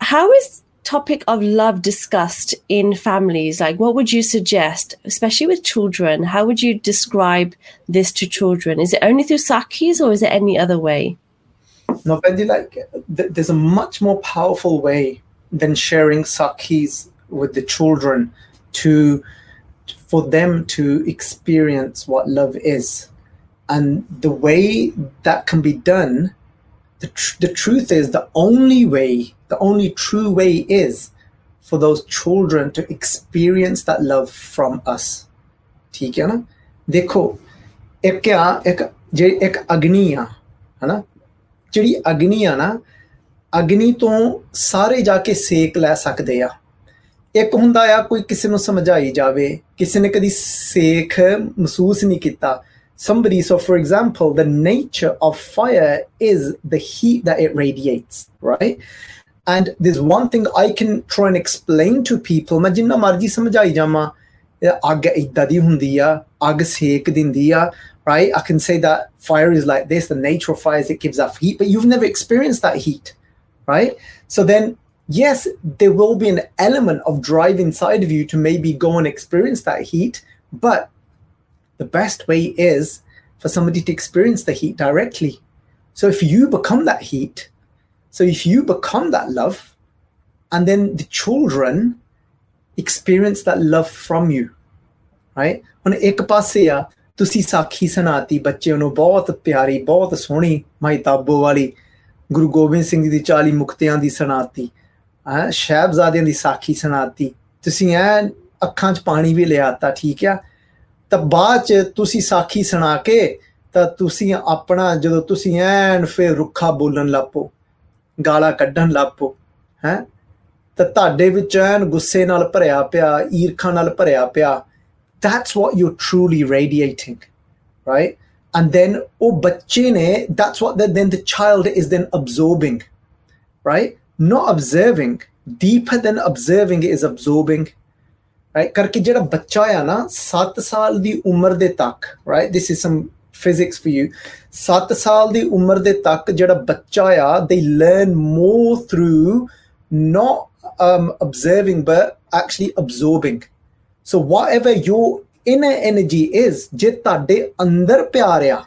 how is topic of love discussed in families? Like, what would you suggest, especially with children? How would you describe this to children? Is it only through sakis or is it any other way? No, Benji, like, th- there's a much more powerful way than sharing sakis with the children to for them to experience what love is. And the way that can be done, the, tr- the truth is the only way, the only true way is for those children to experience that love from us. ਠੀਕ ਹੈ ਨਾ ਦੇਖੋ ਇੱਕ ਆ ਇੱਕ ਜੇ ਇੱਕ ਅਗਨੀ ਆ ਹਨਾ ਜਿਹੜੀ ਅਗਨੀ ਆ ਨਾ ਅਗਨੀ ਤੋਂ ਸਾਰੇ ਜਾ ਕੇ ਸੇਕ ਲੈ ਸਕਦੇ ਆ ਇੱਕ ਹੁੰਦਾ ਆ ਕੋਈ ਕਿਸੇ ਨੂੰ ਸਮਝਾਈ ਜਾਵੇ ਕਿਸੇ ਨੇ ਕਦੀ ਸੇਖ ਮਹਿਸੂਸ ਨਹੀਂ ਕੀਤਾ somebody so for example the nature of fire is the heat that it radiates right and there's one thing i can try and explain to people ਮੈਂ ਜਿੰਨਾ ਮਰਜ਼ੀ ਸਮਝਾਈ ਜਾਵਾਂ ਅੱਗ ਇਦਾਂ ਦੀ ਹੁੰਦੀ ਆ ਅੱਗ ਸੇਕ ਦਿੰਦੀ ਆ right i can say that fire is like this the nature of fire is it gives off heat but you've never experienced that heat right so then yes, there will be an element of drive inside of you to maybe go and experience that heat, but the best way is for somebody to experience the heat directly. So if you become that heat, so if you become that love, and then the children experience that love from you, right? ਹੁਣ ਇੱਕ ਪਾਸੇ ਆ ਤੁਸੀਂ ਸਾਖੀ ਸੁਣਾਤੀ ਬੱਚੇ ਨੂੰ ਬਹੁਤ ਪਿਆਰੀ ਬਹੁਤ ਸੋਹਣੀ ਮਹਿਤਾਬੋ ਵਾਲੀ ਗੁਰੂ ਗੋਬਿੰਦ ਸਿੰਘ ਦੀ 40 ਮੁਕਤਿਆਂ ਦੀ ਸੁਣਾਤੀ ਆ ਸ਼ਹਿਬਜ਼ਾਦਿਆਂ ਦੀ ਸਾਖੀ ਸੁਣਾਤੀ ਤੁਸੀਂ ਐ ਅੱਖਾਂ 'ਚ ਪਾਣੀ ਵੀ ਲਿਆਤਾ ਠੀਕ ਆ ਤਾਂ ਬਾਅਦ 'ਚ ਤੁਸੀਂ ਸਾਖੀ ਸੁਣਾ ਕੇ ਤਾਂ ਤੁਸੀਂ ਆਪਣਾ ਜਦੋਂ ਤੁਸੀਂ ਐਨ ਫੇਰ ਰੁੱਖਾ ਬੋਲਣ ਲੱਪੋ ਗਾਲਾਂ ਕੱਢਣ ਲੱਪੋ ਹੈ ਤਾਂ ਤੁਹਾਡੇ ਵਿੱਚ ਐਨ ਗੁੱਸੇ ਨਾਲ ਭਰਿਆ ਪਿਆ ਈਰਖਾ ਨਾਲ ਭਰਿਆ ਪਿਆ that's what you're truly radiating right and then ਉਹ ਬੱਚੇ ਨੇ that's what the, then the child is then absorbing right not observing deeper than observing is absorbing right ਕਰਕੇ ਜਿਹੜਾ ਬੱਚਾ ਆ ਨਾ 7 ਸਾਲ ਦੀ ਉਮਰ ਦੇ ਤੱਕ right this is some physics for you 7 ਸਾਲ ਦੀ ਉਮਰ ਦੇ ਤੱਕ ਜਿਹੜਾ ਬੱਚਾ ਆ they learn more through not um, observing but actually absorbing so whatever your inner energy is ਜੇ ਤੁਹਾਡੇ ਅੰਦਰ ਪਿਆਰ ਆ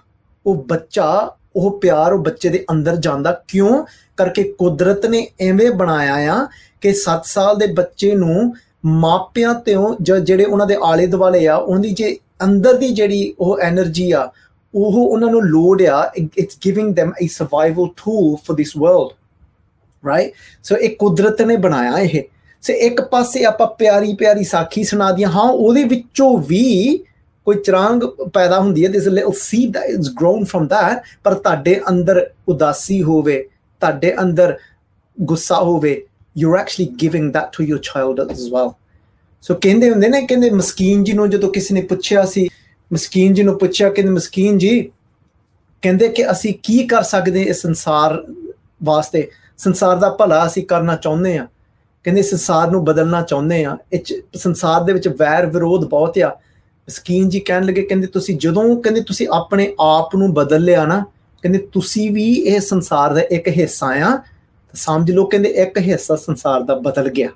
ਉਹ ਬੱਚਾ ਉਹ ਪਿਆਰ ਉਹ ਬੱਚੇ ਦੇ ਅੰਦਰ ਜਾਂਦਾ ਕਿਉਂ ਕਰਕੇ ਕੁਦਰਤ ਨੇ ਐਵੇਂ ਬਣਾਇਆ ਆ ਕਿ 7 ਸਾਲ ਦੇ ਬੱਚੇ ਨੂੰ ਮਾਪਿਆਂ ਤੋਂ ਜਿਹੜੇ ਉਹਨਾਂ ਦੇ ਆਲੇ ਦੁਆਲੇ ਆ ਉਹਦੀ ਜੇ ਅੰਦਰ ਦੀ ਜਿਹੜੀ ਉਹ એનર્ਜੀ ਆ, ਉਹ ਉਹਨਾਂ ਨੂੰ ਲੋੜ ਆ it's giving them a survival tool for this world right so ਇਹ ਕੁਦਰਤ ਨੇ ਬਣਾਇਆ ਇਹ। ਸੇ ਇੱਕ ਪਾਸੇ ਆਪਾਂ ਪਿਆਰੀ ਪਿਆਰੀ ਸਾਖੀ ਸੁਣਾ ਦੀਆਂ, ਹਾਂ, ਉਹਦੇ ਵਿੱਚੋਂ ਵੀ ਕੋਈ ਚਰਾਂਗ ਪੈਦਾ ਹੁੰਦੀ ਹੈ this little seed that is grown from that ਪਰ ਤੁਹਾਡੇ ਅੰਦਰ ਉਦਾਸੀ ਹੋਵੇ, ਤੁਹਾਡੇ ਅੰਦਰ ਗੁੱਸਾ ਹੋਵੇ you're actually giving that to your child as well. ਸੋ ਕਹਿੰਦੇ ਹੁੰਦੇ ਨੇ ਕਹਿੰਦੇ ਮਸਕੀਨ ਜੀ ਨੂੰ ਜਦੋਂ ਕਿਸੇ ਨੇ ਪੁੱਛਿਆ ਸੀ ਮਸਕੀਨ ਜੀ ਨੂੰ ਪੁੱਛਿਆ ਕਿ ਮਸਕੀਨ ਜੀ ਕਹਿੰਦੇ ਕਿ ਅਸੀਂ ਕੀ ਕਰ ਸਕਦੇ ਇਸ ਸੰਸਾਰ ਵਾਸਤੇ ਸੰਸਾਰ ਦਾ ਭਲਾ ਅਸੀਂ ਕਰਨਾ ਚਾਹੁੰਦੇ ਆ ਕਹਿੰਦੇ ਸੰਸਾਰ ਨੂੰ ਬਦਲਣਾ ਚਾਹੁੰਦੇ ਆ ਇਹ ਸੰਸਾਰ ਦੇ ਵਿੱਚ ਵੈਰ ਵਿਰੋਧ ਬਹੁਤ ਆ ਮਸਕੀਨ ਜੀ ਕਹਿਣ ਲੱਗੇ ਕਹਿੰਦੇ ਤੁਸੀਂ ਜਦੋਂ ਕਹਿੰਦੇ ਤੁਸੀਂ ਆਪਣੇ ਆਪ ਨੂੰ ਬਦਲ ਲਿਆ ਨਾ ਕਹਿੰਦੇ ਤੁਸੀਂ ਵੀ ਇਹ ਸੰਸਾਰ ਦਾ ਇੱਕ ਹਿੱਸਾ ਆ ਸਮਝ ਲਓ, ਕਹਿੰਦੇ ਇੱਕ ਹਿੱਸਾ ਸੰਸਾਰ ਦਾ ਬਦਲ ਗਿਆ।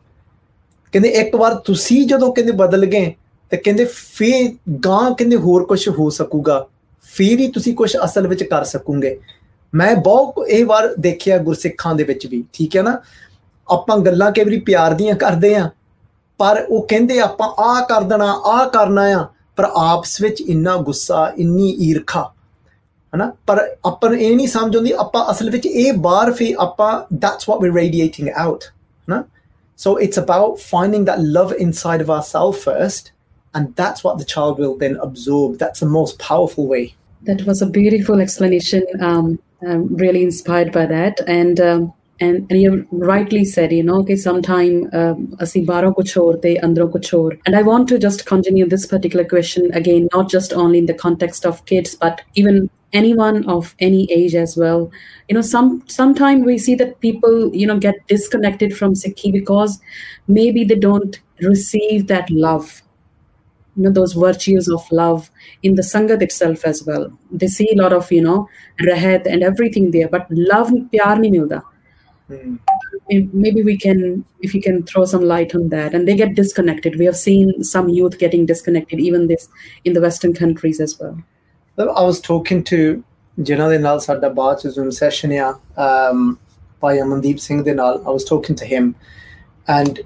ਕਹਿੰਦੇ ਇੱਕ ਵਾਰ ਤੁਸੀਂ ਜਦੋਂ ਕਹਿੰਦੇ ਬਦਲ ਗਏ, ਤੇ ਕਹਿੰਦੇ ਫੇਰ ਗਾਂ ਕਹਿੰਦੇ ਹੋਰ ਕੁਝ ਹੋ ਸਕੂਗਾ। ਫੇਰ ਹੀ ਤੁਸੀਂ ਕੁਝ ਅਸਲ ਵਿੱਚ ਕਰ ਸਕੋਗੇ। ਮੈਂ ਬਹੁਤ ਇਹ ਵਾਰ ਦੇਖਿਆ ਗੁਰਸਿੱਖਾਂ ਦੇ ਵਿੱਚ ਵੀ, ਠੀਕ ਹੈ ਨਾ? ਆਪਾਂ ਗੱਲਾਂ ਕਈ ਵਾਰੀ ਪਿਆਰ ਦੀਆਂ ਕਰਦੇ ਆ ਪਰ ਉਹ ਕਹਿੰਦੇ ਆਪਾਂ ਆਹ ਕਰ ਦੇਣਾ, ਆਹ ਕਰਨਾ ਆ, ਪਰ ਆਪਸ ਵਿੱਚ ਇੰਨਾ ਗੁੱਸਾ, ਇੰਨੀ ਈਰਖਾ ਹਨਾ ਪਰ ਆਪਾਂ ਇਹ ਨਹੀਂ ਸਮਝ ਆਉਂਦੀ ਆਪਾਂ ਅਸਲ ਵਿੱਚ ਇਹ ਬਾਹਰ ਫੇ ਆਪਾਂ that's what we're radiating out ਹਨਾ so it's about finding that love inside of ourselves first and that's what the child will then absorb that's the most powerful way that was a beautiful explanation um, I'm really inspired by that and um, and, and you rightly said you know okay sometime ਅਸੀਂ ਬਾਹਰੋਂ ਕੁਝ ਹੋਰ ਤੇ ਅੰਦਰੋਂ ਕੁਝ ਹੋਰ and I want to just continue this particular question again not just only in the context of kids but even anyone of any age as well. You know some sometimes we see that people you know get disconnected from sikhi because maybe they don't receive that love you know those virtues of love in the sangat itself as well. They see a lot of you know rahat and everything there but love pyar nahi milda hmm. maybe we can if you can throw some light on that. And they get disconnected. We have seen some youth getting disconnected even this in the western countries as well i was talking to ਜਿਨ੍ਹਾਂ ਦੇ ਨਾਲ ਸਾਡਾ ਬਾਅਦ ਚ zoom session ਆ um ਭਾਈ ਅਮਨਦੀਪ ਸਿੰਘ ਦੇ ਨਾਲ i was talking to him and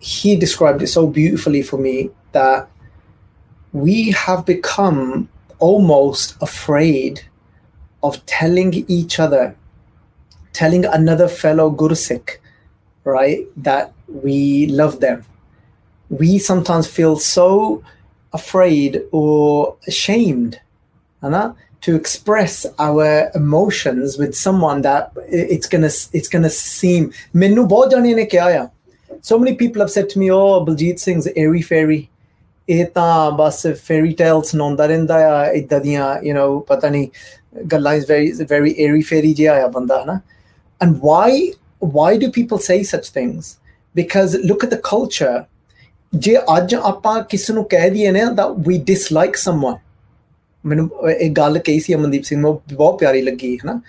he described it so beautifully for me that we have become almost afraid of telling each other, telling another fellow Gursikh, right, that we love them. We sometimes feel so afraid or ashamed to express our emotions with someone that it's going to it's going to seem so many people have said to me oh Baljit Singh's airy fairy. Eta bas fairy tales nonda rehnda ya iddadiyan you know Patani. nahi. Is very very airy fairy ji aaya and why why do people say such things? Because look at the culture. Je ajj apa kisnu keh na that we dislike someone. ਮੈਨੂੰ ਇਹ ਗੱਲ ਕਹੀ ਸੀ ਅਮਨਦੀਪ ਸਿੰਘ ਨੂੰ ਬਹੁਤ ਪਿਆਰੀ ਲੱਗੀ ਹੈ ਨਾ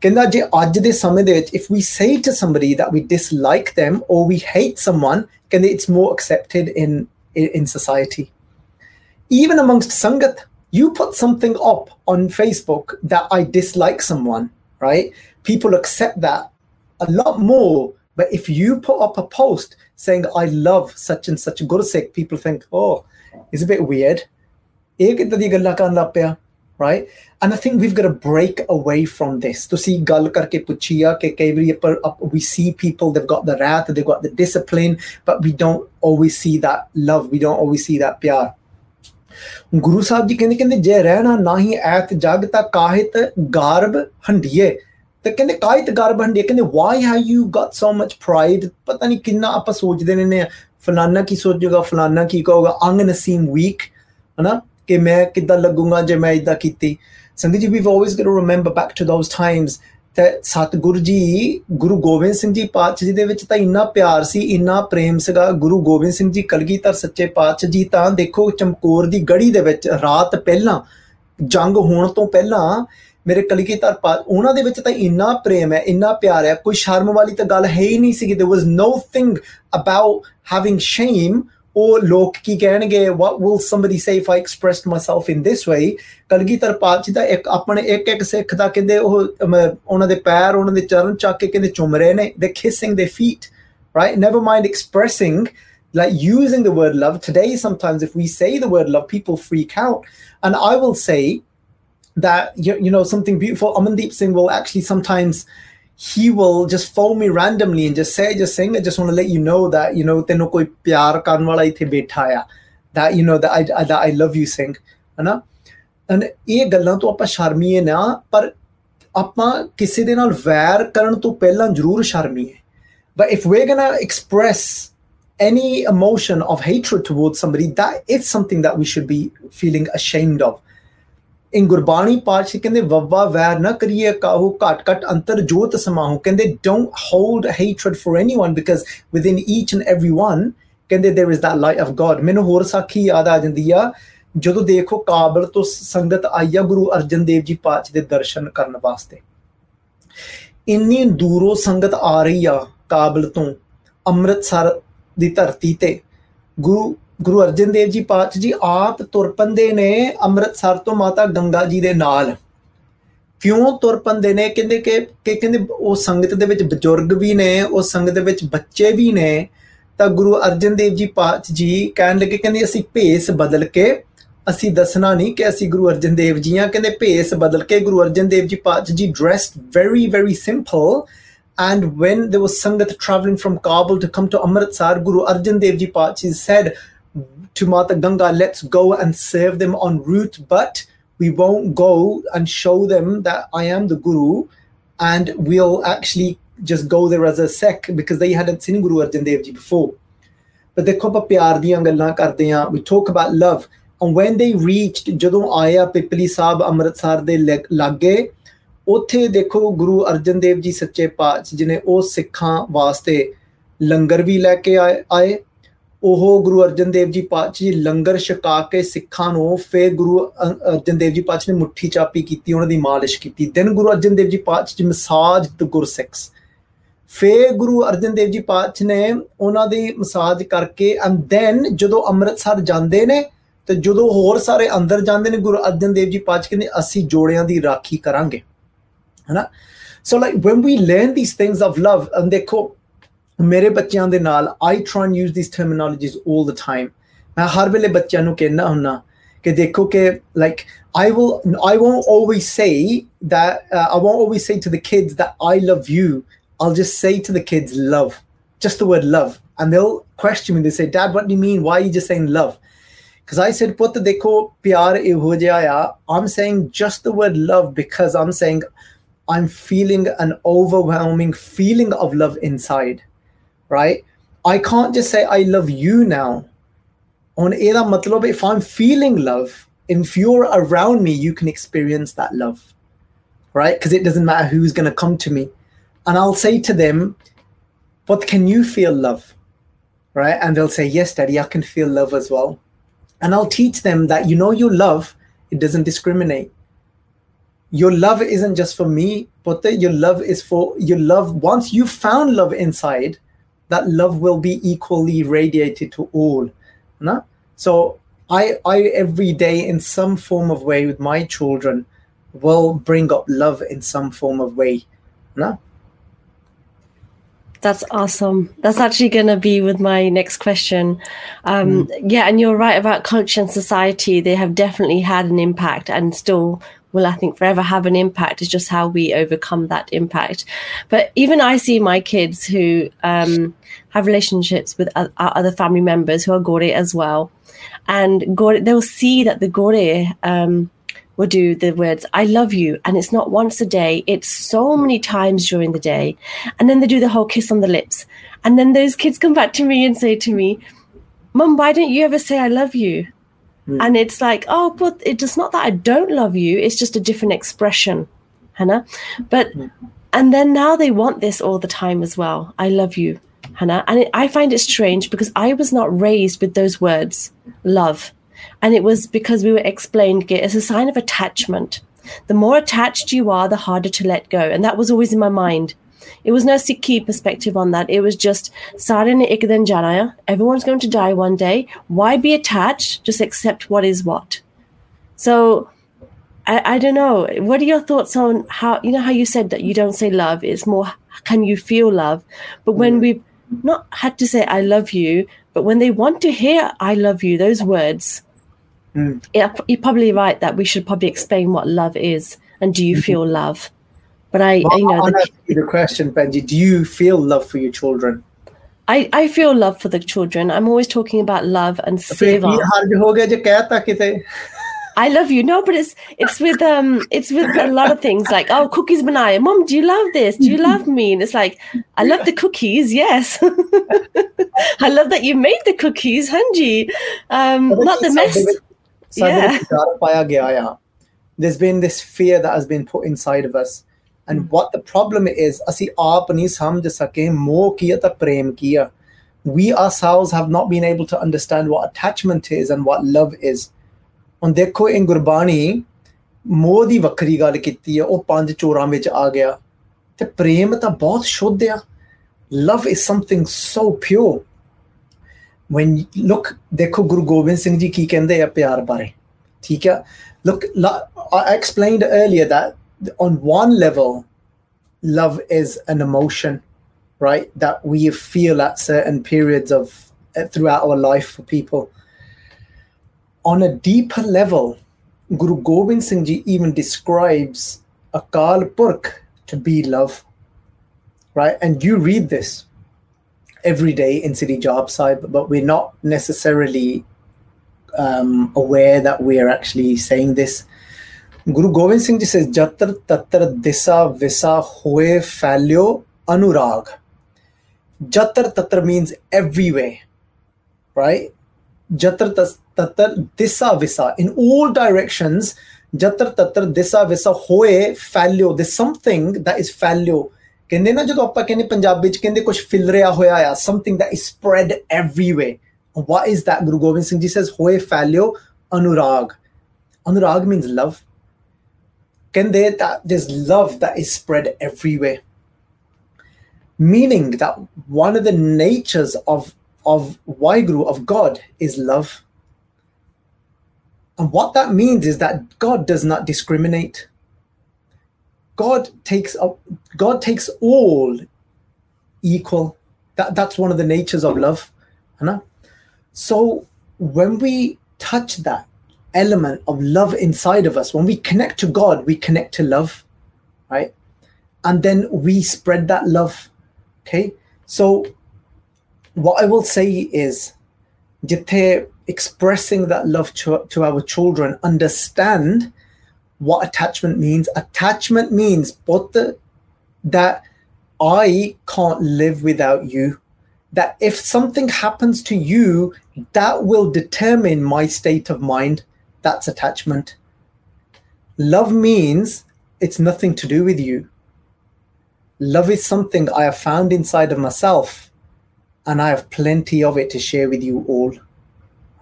ਕਹਿੰਦਾ ਜੇ ਅੱਜ ਦੇ ਸਮੇਂ ਦੇ ਵਿੱਚ if we say to somebody that we dislike them or we hate someone then it's more accepted in in society even amongst Sangat, you put something up on Facebook that I dislike someone, right? People accept that a lot more. But if you put up a post saying, I love such and such a guru, Gursikh, people think, oh, it's a bit weird. ਇਹ ਕਿੱਦਾਂ ਦੀ ਗੱਲਾਂ ਕਰਨ ਲੱਗ ਪਿਆ right and I think we've got to break away from this ਤੁਸੀਂ ਗੱਲ ਕਰਕੇ ਪੁੱਛੀ ਆ ਕਿ ਕਈ ਵਾਰੀ ਪਰ we see people Dev got the wrath they got the discipline but we don't always see that love we don't always see that pyar Guru Sahib ਜੀ ਕਹਿੰਦੇ ਕਹਿੰਦੇ ਜੇ ਰਹਿਣਾ ਨਹੀਂ ਐਤ ਜਗ ਤਾਂ ਕਾਹਿਤ ਗਾਰਬ ਹੰਡੀਏ ਤੇ ਕਹਿੰਦੇ ਕਾਇਤ ਗਰਬ ਹੰਡੀ ਕਹਿੰਦੇ why have you got so much pride ਪਤਾ ਨਹੀਂ ਕਿੰਨਾ ਆਪਾਂ ਸੋਚਦੇ ਨੇ ਫਲਾਨਾ ਕੀ ਸੋਚੂਗਾ, ਫਲਾਨਾ ਕੀ ਕਹੂਗਾ, ਅੰਗ ਨਸੀਮ ਵੀਕ ਹਨਾ? ਕਿ ਮੈਂ ਕਿੱਦਾਂ ਲੱਗੂਗਾ ਜੇ ਮੈਂ ਇਦਾਂ ਕੀਤੀ। ਸੰਗਤ ਜੀ, we've always got to remember back to those times that ਸਤਗੁਰੂ ਜੀ, ਗੁਰੂ ਗੋਬਿੰਦ ਸਿੰਘ ਜੀ ਪਾਤਸ਼ਾਹ ਜੀ ਦੇ ਵਿੱਚ ਤਾਂ ਇੰਨਾ ਪਿਆਰ ਸੀ, ਇੰਨਾ ਪ੍ਰੇਮ ਸੀਗਾ। ਗੁਰੂ ਗੋਬਿੰਦ ਸਿੰਘ ਜੀ ਕਲਗੀਧਰ ਸੱਚੇ ਪਾਤਸ਼ਾਹ ਜੀ, ਤਾਂ ਦੇਖੋ ਚਮਕੌਰ ਦੀ ਗੜੀ ਦੇ ਵਿੱਚ ਰਾਤ ਪਹਿਲਾਂ, ਜੰਗ ਹੋਣ ਤੋਂ ਪਹਿਲਾਂ ਮੇਰੇ ਕਲਗੀਧਰ ਉਹਨਾਂ ਦੇ ਵਿੱਚ ਤਾਂ ਇੰਨਾ ਪ੍ਰੇਮ ਹੈ, ਇੰਨਾ ਪਿਆਰ ਹੈ। ਕੋਈ ਸ਼ਰਮ ਵਾਲੀ ਤਾਂ ਗੱਲ ਹੈ ਹੀ ਨਹੀਂ ਸੀ there was nothing about having shame ਉਹ ਲੋਕ ਕੀ ਕਹਿਣਗੇ what will somebody say if i expressed myself in this way Kalgidhar ਪਾਤਸ਼ਾਹ ਦਾ ਇੱਕ ਆਪਣੇ ਇੱਕ ਇੱਕ ਸਿੱਖ ਦਾ ਕਹਿੰਦੇ ਉਹ ਉਹਨਾਂ ਦੇ ਪੈਰ ਉਹਨਾਂ ਦੇ ਚਰਨ ਚੱਕ ਕੇ ਕਹਿੰਦੇ ਚੁੰਮ ਰਹੇ ਨੇ they kissing their feet right never mind expressing like using the word love today sometimes if we say the word love people freak out and i will say that you, you know something beautiful amandeep singh will actually sometimes he will just phone me randomly and just say, just sing. I just want to let you know that, you know, teno koi pyar karan wala ithe baitha ya. That, you know, that I, I love you Singh. है ना and ਇਹ ਗੱਲਾਂ ਤੋਂ ਆਪਾਂ ਸ਼ਰਮੀਏ ਨਾ ਪਰ ਆਪਾਂ ਕਿਸੇ ਦੇ ਨਾਲ ਵੈਰ ਕਰਨ ਤੋਂ ਪਹਿਲਾਂ ਜ਼ਰੂਰ ਸ਼ਰਮੀਏ but if we gonna express any emotion of hatred towards somebody that is something that we should be feeling ashamed of in Gurbani Patshah ਕਹਿੰਦੇ ਵੱਵਾ ਵੈਰ ਨਾ ਕਰੀਏ ਕਾਹੂ ਘਟ ਘਟ ਅੰਤਰ ਜੋਤ ਸਮਾਹੂ ਕਹਿੰਦੇ don't hold hatred for anyone because within each and every one ਕਹਿੰਦੇ there is that light of God. ਮੈਨੂੰ ਹੋਰ ਸਾਖੀ ਯਾਦ ਆ ਜਾਂਦੀ ਆ ਜਦੋਂ ਦੇਖੋ ਕਾਬਲ ਤੋਂ ਸੰਗਤ ਆਇਆ ਗੁਰੂ ਅਰਜਨ ਦੇਵ ਜੀ ਪਾਤਸ਼ਾਹ ਦੇ ਦਰਸ਼ਨ ਕਰਨ ਵਾਸਤੇ ਇੰਨੀ ਦੂਰੋਂ ਸੰਗਤ ਆ ਰਹੀ ਆ ਕਾਬਲ ਤੋਂ ਅੰਮ੍ਰਿਤਸਰ ਦੀ ਧਰਤੀ ਤੇ ਗੁਰੂ ਗੁਰੂ ਅਰਜਨ ਦੇਵ ਜੀ ਪਾਤਸ਼ਾਹ ਜੀ ਆਪ ਤੁਰ ਪੰਦੇ ਨੇ ਅੰਮ੍ਰਿਤਸਰ ਤੋਂ ਮਾਤਾ ਗੰਗਾ ਜੀ ਦੇ ਨਾਲ। ਕਿਉਂ ਤੁਰ ਪੰਦੇ ਨੇ? ਕਹਿੰਦੇ ਕਿ ਕਿ ਕਹਿੰਦੇ ਉਹ ਸੰਗਤ ਦੇ ਵਿੱਚ ਬਜ਼ੁਰਗ ਵੀ ਨੇ, ਉਹ ਸੰਗਤ ਦੇ ਵਿੱਚ ਬੱਚੇ ਵੀ ਨੇ। ਤਾਂ ਗੁਰੂ ਅਰਜਨ ਦੇਵ ਜੀ ਪਾਤਸ਼ਾਹ ਜੀ ਕਹਿਣ ਲੱਗੇ, ਕਹਿੰਦੇ ਅਸੀਂ ਭੇਸ ਬਦਲ ਕੇ, ਅਸੀਂ ਦੱਸਣਾ ਨਹੀਂ ਕਿ ਅਸੀਂ ਗੁਰੂ ਅਰਜਨ ਦੇਵ ਜੀ ਆ ਕਹਿੰਦੇ ਭੇਸ ਬਦਲ ਕੇ Guru Arjan Dev ji Patshah ji dressed very very simple and when there was sangat traveling from kabul to come to amritsar guru arjan dev ji pachi said to Mata Ganga, let's go and serve them en route, but we won't go and show them that I am the Guru and we'll actually just go there as a Sikh because they hadn't seen Guru Arjan Dev Ji before. But ਦੇਖੋ ਆਪਾਂ ਪਿਆਰ ਦੀਆਂ ਗੱਲਾਂ ਕਰਦੇ ਆ we talk about love and when they reached ਜਦੋਂ ਆਇਆ ਪਿਪਲੀ sab Amritsar ਦੇ lagge. ਉੱਥੇ ਦੇਖੋ ਗੁਰੂ ਅਰਜਨ ਦੇਵ ਜੀ ਸੱਚੇ ਪਾਤਸ਼ਾਹ ਜਿਨੇ ਉਹ ਸਿੱਖਾਂ ਵਾਸਤੇ ਲੰਗਰ ਵੀ ਲੈ ਕੇ ਆਏ ਉਹ ਗੁਰੂ ਅਰਜਨ ਦੇਵ ਜੀ ਪਾਤਸ਼ਾਹ ਜੀ ਲੰਗਰ ਛਕਾ ਕੇ ਸਿੱਖਾਂ ਨੂੰ ਫੇਰ ਗੁਰੂ ਅਰਜਨ ਦੇਵ ਜੀ ਪਾਤਸ਼ਾਹ ਨੇ ਮੁੱਠੀ ਚਾਪੀ ਕੀਤੀ, ਉਹਨਾਂ ਦੀ ਮਾਲਿਸ਼ ਕੀਤੀ। ਦਿਨ ਗੁਰੂ ਅਰਜਨ ਦੇਵ ਜੀ ਪਾਤਸ਼ਾਹ ਜੀ ਮਸਾਜ ਦ ਗੁਰਸਿੱਖਸ ਫੇਰ ਗੁਰੂ ਅਰਜਨ ਦੇਵ ਜੀ ਪਾਤਸ਼ਾਹ ਨੇ ਉਹਨਾਂ ਦੀ ਮਸਾਜ ਕਰਕੇ ਐਂਡ ਦੈਨ ਜਦੋਂ ਅੰਮ੍ਰਿਤਸਰ ਜਾਂਦੇ ਨੇ, ਤੇ ਜਦੋਂ ਹੋਰ ਸਾਰੇ ਅੰਦਰ ਜਾਂਦੇ ਨੇ, ਗੁਰੂ ਅਰਜਨ ਦੇਵ ਜੀ ਪਾਤਸ਼ਾਹ ਕਹਿੰਦੇ, ਅਸੀਂ ਜੋੜਿਆਂ ਦੀ ਰਾਖੀ ਕਰਾਂਗੇ। ਹੈਨਾ? So like when we learn these things of love, and ਦੇਖੋ ਮੇਰੇ ਬੱਚਿਆਂ ਦੇ ਨਾਲ I try use these terminologies 올 the time ਮੈਂ ਹਰ ਵੇਲੇ ਬੱਚਿਆਂ ਨੂੰ ਕਹਿਣਾ ਹੁੰਨਾ ਕਿ ਦੇਖੋ ਕਿ like I will I won't always say that uh, I won't always say to the kids that I love you. I'll just say to the kids love. Just the word love. And they'll question me. They say dad what do you mean? Why are you just saying love? Because I said put dekho pyar eho jaya I'm saying just the word love because I'm saying I'm feeling an overwhelming feeling of love inside right? I can't just say I love you now. On era matlab, if I'm feeling love, if you're around me, you can experience that love, right? Because it doesn't matter who's going to come to me. And I'll say to them, but can you feel love? Right? And they'll say, yes, daddy, I can feel love as well. And I'll teach them that, you know, your love, it doesn't discriminate your love isn't just for me, but your love is for your love. Once you found love inside, that love will be equally radiated to all. No? So I, I every day in some form of way with my children will bring up love in some form of way. No? That's awesome. That's actually going to be with my next question. Um, mm. Yeah, and you're right about culture and society. They have definitely had an impact and still will, I think, forever have an impact. It's just how we overcome that impact. But even I see my kids who um, have relationships with other family members who are Gore as well. And Gore, they'll see that the Gore um, will do the words, I love you. And it's not once a day, it's so many times during the day. And then they do the whole kiss on the lips. And then those kids come back to me and say to me, Mum, why don't you ever say I love you? Mm. And it's like, oh, but it's not that I don't love you, it's just a different expression, Hannah. But, mm. and then now they want this all the time as well. I love you, Hannah. And it, I find it strange because I was not raised with those words, love. And it was because we were explained it as a sign of attachment. The more attached you are, the harder to let go. And that was always in my mind. It was no Sikhi perspective on that. It was just ne ek janaya. Everyone's going to die one day. Why be attached? Just accept what is what. So I, I don't know. What are your thoughts on how you know how you said that you don't say love, it's more can you feel love? But when mm. we've not had to say I love you, but when they want to hear I love you, those words, mm. you're probably right that we should probably explain what love is and do you mm-hmm. feel love? But I, well, you know, the, the question, Benji, do you feel love for your children? I, I feel love for the children. I'm always talking about love and seva. I love you. No, but it's it's with um it's with a lot of things like oh cookies banaya. Mom, do you love this? Do you love me? And it's like I love the cookies. Yes, I love that you made the cookies, Hanji. Um, not the mess. Yeah. There's been this fear that has been put inside of us and what the problem is ਅਸੀਂ ਆਪ ਨਹੀਂ ਸਮਝ ਸਕੇ ਮੋਹ ਕੀ ਤਾਂ ਪ੍ਰੇਮ ਕੀ ਆ we ourselves have not been able to understand what attachment is and what love is ਹੁਣ ਦੇਖੋ in ਗੁਰਬਾਣੀ ਮੋਹ ਦੀ ਵੱਖਰੀ ਗੱਲ ਕੀਤੀ ਹੈ ਉਹ ਪੰਜ ਚੋਰਾਂ ਵਿੱਚ ਆ ਗਿਆ ਤੇ ਪ੍ਰੇਮ ਤਾਂ ਬਹੁਤ ਸ਼ੁੱਧ ਆ love is something so pure when look ਦੇਖੋ ਗੁਰੂ ਗੋਬਿੰਦ ਸਿੰਘ ਜੀ ਕੀ ਕਹਿੰਦੇ ਆ ਪਿਆਰ ਬਾਰੇ ਠੀਕ ਆ look I explained earlier that on one level, love is an emotion, right? That we feel at certain periods of uh, throughout our life for people. On a deeper level, Guru Gobind Singh Ji even describes Akal Purkh to be love, right? And you read this every day in City Jaap Sahib, but we're not necessarily um, aware that we're actually saying this. ਗੁਰੂ ਗੋਬਿੰਦ ਸਿੰਘ ਜੀ ਸੇ ਜਤਰ ਤਤਰ ਦਿਸਾ ਵਿਸਾ ਹੋਏ ਫੈਲਿਓ ਅਨੁਰਾਗ। ਜਤਰ ਤਤਰ means everywhere, right? ਜਤਰ ਤਤਰ ਦਿਸਾ ਵਿਸਾ, in all directions, ਜਤਰ ਤਤਰ ਦਿਸਾ ਵਿਸਾ ਹੋਏ ਫੈਲਿਓ ਦਿਸ ਸਮਥਿੰਗ that is ਫੈਲਿਓ। ਕਹਿੰਦੇ ਨਾ ਜਦੋਂ ਆਪਾਂ ਕਹਿੰਦੇ ਪੰਜਾਬੀ ਚ ਕਹਿੰਦੇ ਕੁਝ ਫਿਲ ਰਿਹਾ ਹੋਇਆ ਆ something that is spread everywhere what is that? guru gobind singh ji says ਹੋਏ ਫੈਲਿਓ Anurag. Anurag means love can there that there's love that is spread everywhere meaning that one of the natures of of Waheguru of God is love. And what that means is that God does not discriminate. God takes up God takes all equal. That that's one of the natures of love. So when we touch that element of love inside of us. When we connect to God, we connect to love, right? And then we spread that love. Okay. So, what I will say is, jithe expressing that love to, to our children, understand what attachment means. Attachment means both the, that I can't live without you. That if something happens to you, that will determine my state of mind. That's attachment. Love means it's nothing to do with you. Love is something I have found inside of myself, and I have plenty of it to share with you all.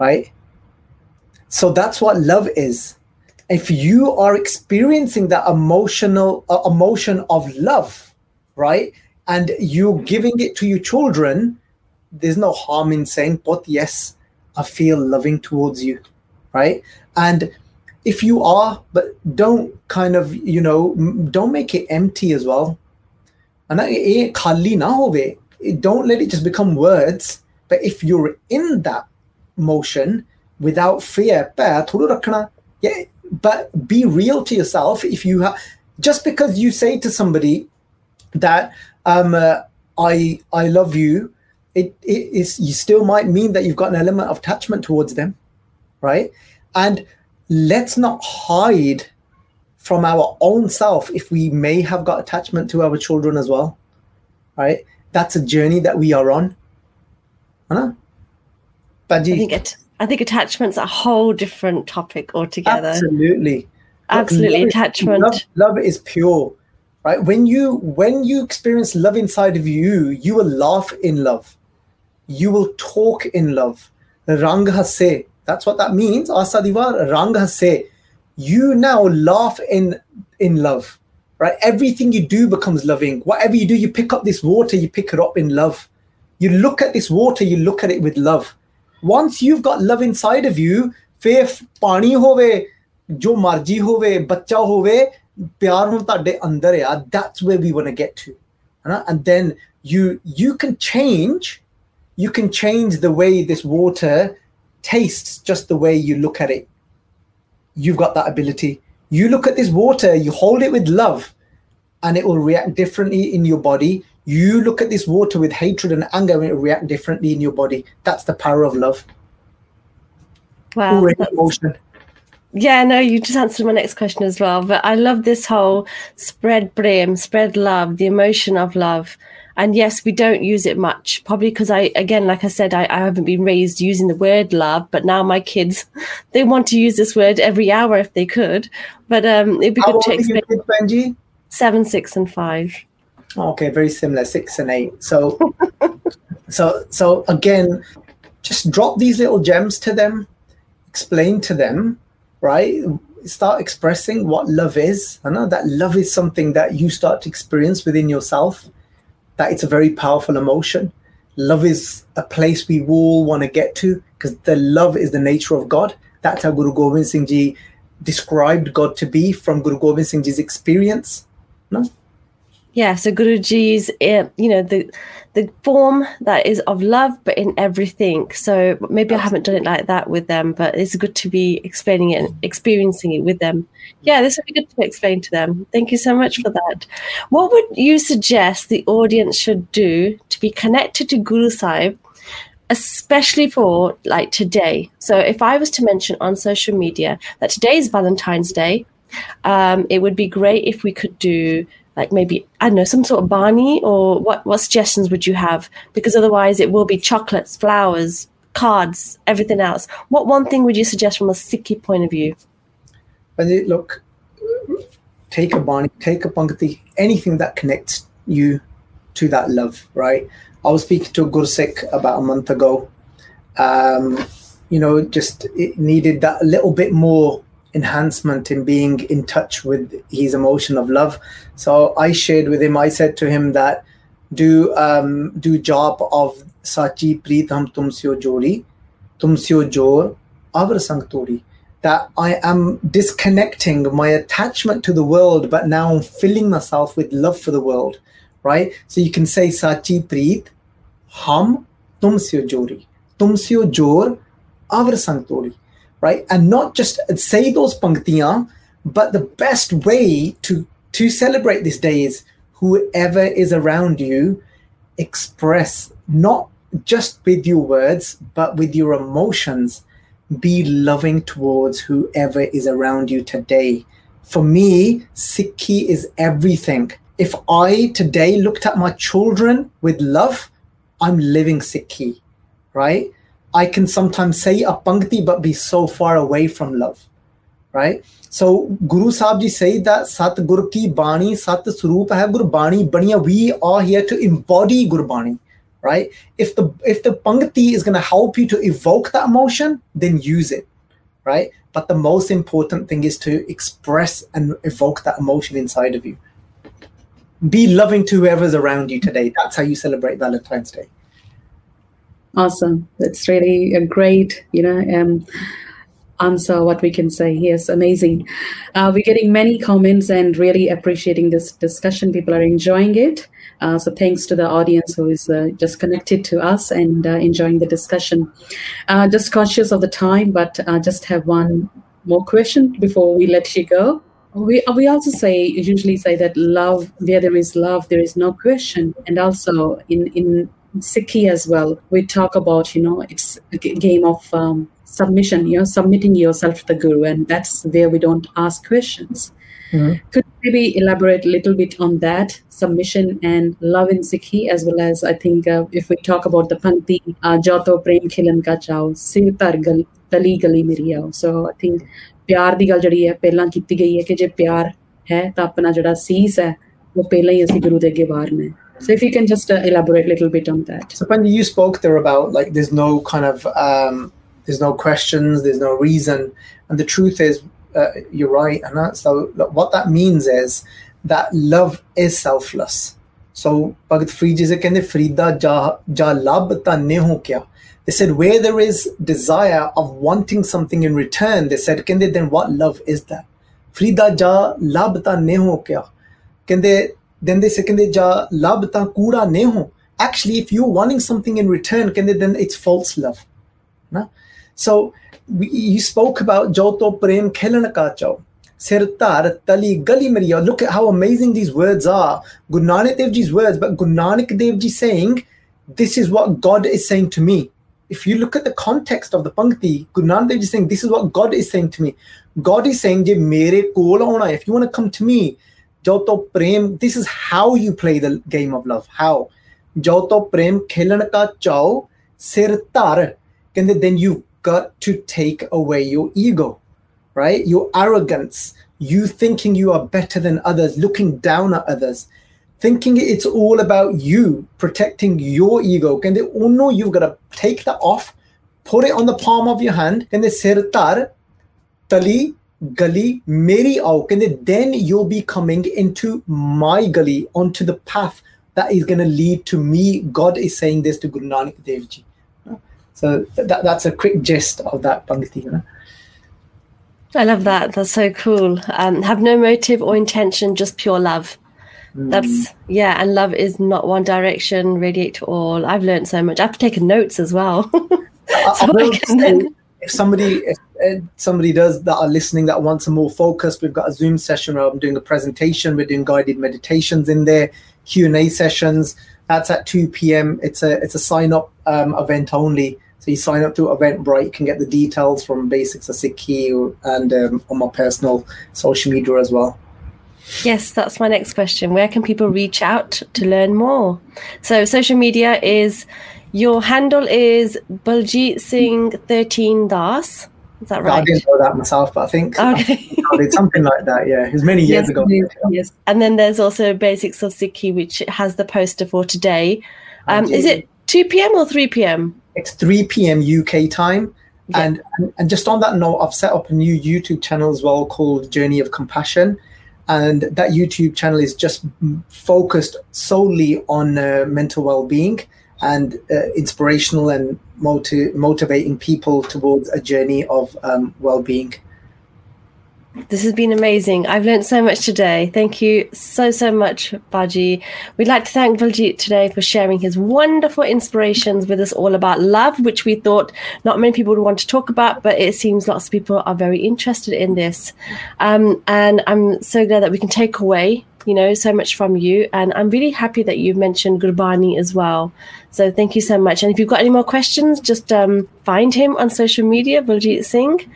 Right? So that's what love is. If you are experiencing that emotional uh, emotion of love, right, and you're giving it to your children, there's no harm in saying, but yes, I feel loving towards you, right? And if you are, but don't kind of, you know, don't make it empty as well. And don't let it just become words. But if you're in that motion without fear, yeah, but be real to yourself. If you have, just because you say to somebody that um, uh, I I love you, it, it is you still might mean that you've got an element of attachment towards them, right? And let's not hide from our own self if we may have got attachment to our children as well, right? That's a journey that we are on. Huh? I think it. I think attachment's a whole different topic altogether. Absolutely. Absolutely, attachment. Love, love is pure right when you when you experience love inside of you you will laugh in love you will talk in love. Rang hasse. That's what that means. Asa di Var Rangha se. You now laugh in in love. Right? Everything you do becomes loving. Whatever you do, you pick up this water, you pick it up in love. You look at this water, you look at it with love. Once you've got love inside of you, faith ਪਾਣੀ ਹੋਵੇ ਜੋ ਮਰਜੀ ਹੋਵੇ ਬੱਚਾ ਹੋਵੇ ਪਿਆਰ ਹੁਣ ਤੁਹਾਡੇ ਅੰਦਰ ਆ that's where we want to you, to ਹਨਾ and you can change. Can change you can tastes just the way you look at it. You've got that ability. You look at this water, you hold it with love, and it will react differently in your body. You look at this water with hatred and anger, and it will react differently in your body. That's the power of love. Wow. Emotion. Yeah, no, you just answered my next question as well. But I love this whole spread blame, spread love, the emotion of love and yes we don't use it much probably because i again like i said I, I, haven't been raised using the word love but now my kids they want to use this word every hour if they could. But um it'd be How good to explain kids, Benji? seven six and five. Okay very similar six and eight. So so so again just drop these little gems to them explain to them right? Start expressing what love is. I know that love is something that you start to experience within yourself that it's a very powerful emotion. Love is a place we all want to get to because the love is the nature of God. That's how Guru Gobind Singh Ji described God to be from Guru Gobind Singh Ji's experience. No? Yeah, so Guruji's, eh, you know, the the form that is of love, but in everything. So maybe I haven't done it like that with them, but it's good to be explaining it and experiencing it with them. Yeah, this would be good to explain to them. Thank you so much for that. What would you suggest the audience should do to be connected to Guru Sahib, especially for like today? So if I was to mention on social media that today is Valentine's Day, um, it would be great if we could do like maybe I don't know some sort of Bani or what what suggestions would you have because otherwise it will be chocolates, flowers, cards, everything else. What one thing would you suggest from a Sikhi point of view? look, take a Bani, take a pankti, anything that connects you to that love, right? I was speaking to a Gursikh about a month ago. Um, you know, just it needed that little bit more enhancement in being in touch with his emotion of love. So I shared with him. I said to him that do um, do job of sachi pritam tumsyo jori, tumsyo jor avar sang tori. That I am disconnecting my attachment to the world, but now I'm filling myself with love for the world. Right? So you can say sachi preet ham tumsyo jori, tumsyo jor avar sang tori right? And not just say those panktiyan, but the best way to to celebrate this day is whoever is around you, express not just with your words, but with your emotions. Be loving towards whoever is around you today. For me, Sikhi is everything. If I today looked at my children with love, I'm living Sikhi, right? I can sometimes say a pankti but be so far away from love, right? So Guru Sahib ji say that Sat Gur ki Bani, Sat Swarup hai Gurbani Baniya. We are here to embody Gurbani, right? If the if the pankti is going to help you to evoke that emotion, then use it, right? But the most important thing is to express and evoke that emotion inside of you. Be loving to whoever's around you today. That's how you celebrate Valentine's Day. Awesome. That's really a great, you know, um, answer what we can say. Yes, amazing. Uh, we're getting many comments and really appreciating this discussion. People are enjoying it. Uh, so thanks to the audience who is uh, just connected to us and uh, enjoying the discussion. Uh, just conscious of the time, but uh, just have one more question before we let you go. We, we also say usually say that love where there is love there is no question and also in in Sikhi as well, we talk about, you know, it's a game of um, submission, you know, submitting yourself to the guru, and that's where we don't ask questions. Mm-hmm. Could maybe elaborate a little bit on that submission and love in Sikhi, as well as I think uh, if we talk about the Pankti, uh, Jato Prem Khilan Ka Chao, Sir Tali Gali Miri Aao. So I think ਪਿਆਰ di ਗੱਲ ਜਿਹੜੀ ਹੈ ਪਹਿਲਾਂ ਕੀਤੀ hai ਹੈ ਕਿ ਜੇ ਪਿਆਰ ਹੈ ਤਾਂ ਆਪਣਾ ਜਿਹੜਾ ਸੀਸ ਹੈ ਉਹ ਪਹਿਲਾਂ ਹੀ ਅਸੀਂ ਗੁਰੂ ਦੇ ਅੱਗੇ so if you can just uh, elaborate a little bit on that. So when you spoke there about like there's no kind of um, there's no questions, there's no reason, and the truth is uh, you're right, and that's so what that means is that love is selfless. So Bhagat Farid ji se ja ja lab ne ho kya. They said where there is desire of wanting something in return, they said kende then what love is that? Farida ja labta ne ho kya then they said, Kende ja labta kura neho. Actually, if you're wanting something in return, kende, then it's false love. Na? So we, you spoke about Joto Prem Khelan ka chao. Sirtar Tali Gali Maria. Look at how amazing these words are. Guru Nanak words, but Guru Nanak saying, This is what God is saying to me if you look at the context of the Pankti, Guru Nanak saying, this is what God is saying to me. God is saying, mere auna. If you want to come to me, Joto Prem, this is how you play the game of love. How? Joto Prem khelan ka chao sir tar. Then you've got to take away your ego, right? Your arrogance, you thinking you are better than others, looking down at others thinking it's all about you protecting your ego oh no you've got to take that off put it on the palm of your hand and they sirtar tali gali meri can they then you'll be coming into my gali onto the path that is going to lead to me god is saying this to guru nanak dev ji so that, that's a quick gist of that pangti you know? I love that. That's so cool. Um, have no motive or intention, just pure love. That's mm. yeah, and love is not one direction, radiate to all. I've learned so much. I've taken notes as well. so then... if somebody if, somebody does that are listening that wants a more focus, we've got a Zoom session where I'm doing a presentation. We're doing guided meditations in there, Q and A sessions. That's at 2 p.m. It's a it's a sign up um, event only. So you sign up to Eventbrite, you can get the details from Basics of Sikhi and um, on my personal social media as well. Yes, that's my next question. Where can people reach out to learn more? So, social media is your handle is Baljit Singh 13 Das. Is that right? I didn't know that myself, but I think okay. I did something like that. Yeah, it was many years yes, ago. Yes, and then there's also Basics of Sikhi, which has the poster for today. Um, is it 2 p.m. or 3 p.m.? It's 3 p.m. UK time. Yeah. And, and and just on that note, I've set up a new YouTube channel as well called Journey of Compassion and that YouTube channel is just focused solely on uh, mental well-being and uh, inspirational and motiv- motivating people towards a journey of um, well-being. This has been amazing. I've learned so much today. Thank you so, so much, Baji. We'd like to thank Baljit today for sharing his wonderful inspirations with us all about love, which we thought not many people would want to talk about, but it seems lots of people are very interested in this. Um, and I'm so glad that we can take away you know so much from you and i'm really happy that you've mentioned gurbani as well so thank you so much and if you've got any more questions just um, find him on social media Baljit Singh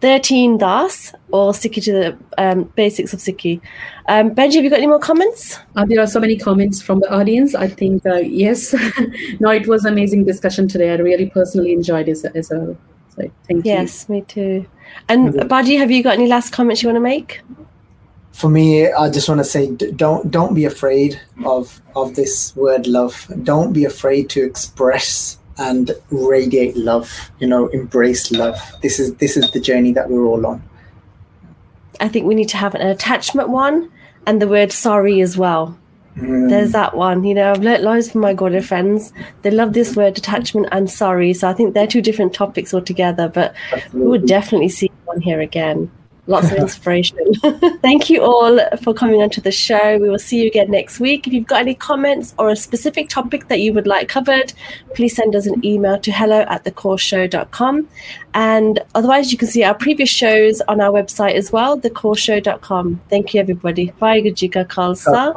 13 Das or Sikhi to the um, basics of Sikhi. Um, Benji, have you got any more comments? Uh, there are so many comments from the audience. I think, uh, yes. no, it was amazing discussion today. I really personally enjoyed it as well. So thank yes, you. Yes, me too. And. Baji, have you got any last comments you want to make? For me, I just want to say, don't don't be afraid of of this word love. Don't be afraid to express and radiate love you know embrace love this is this is the journey that we're all on i think we need to have an attachment one and the word sorry as well mm. there's that one you know i've learnt loads from my Gaudiya friends they love this word attachment and sorry so i think they're two different topics altogether but Absolutely. we would definitely see one here again lots of inspiration. Thank you all for coming onto the show. We will see you again next week. If you've got any comments or a specific topic that you would like covered, please send us an email to hello at. And otherwise, you can see our previous shows on our website as well, thecourseshow.com. Thank you, everybody. Bye, Gujika Khalsa.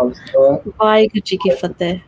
Bye, Gujiki Fateh.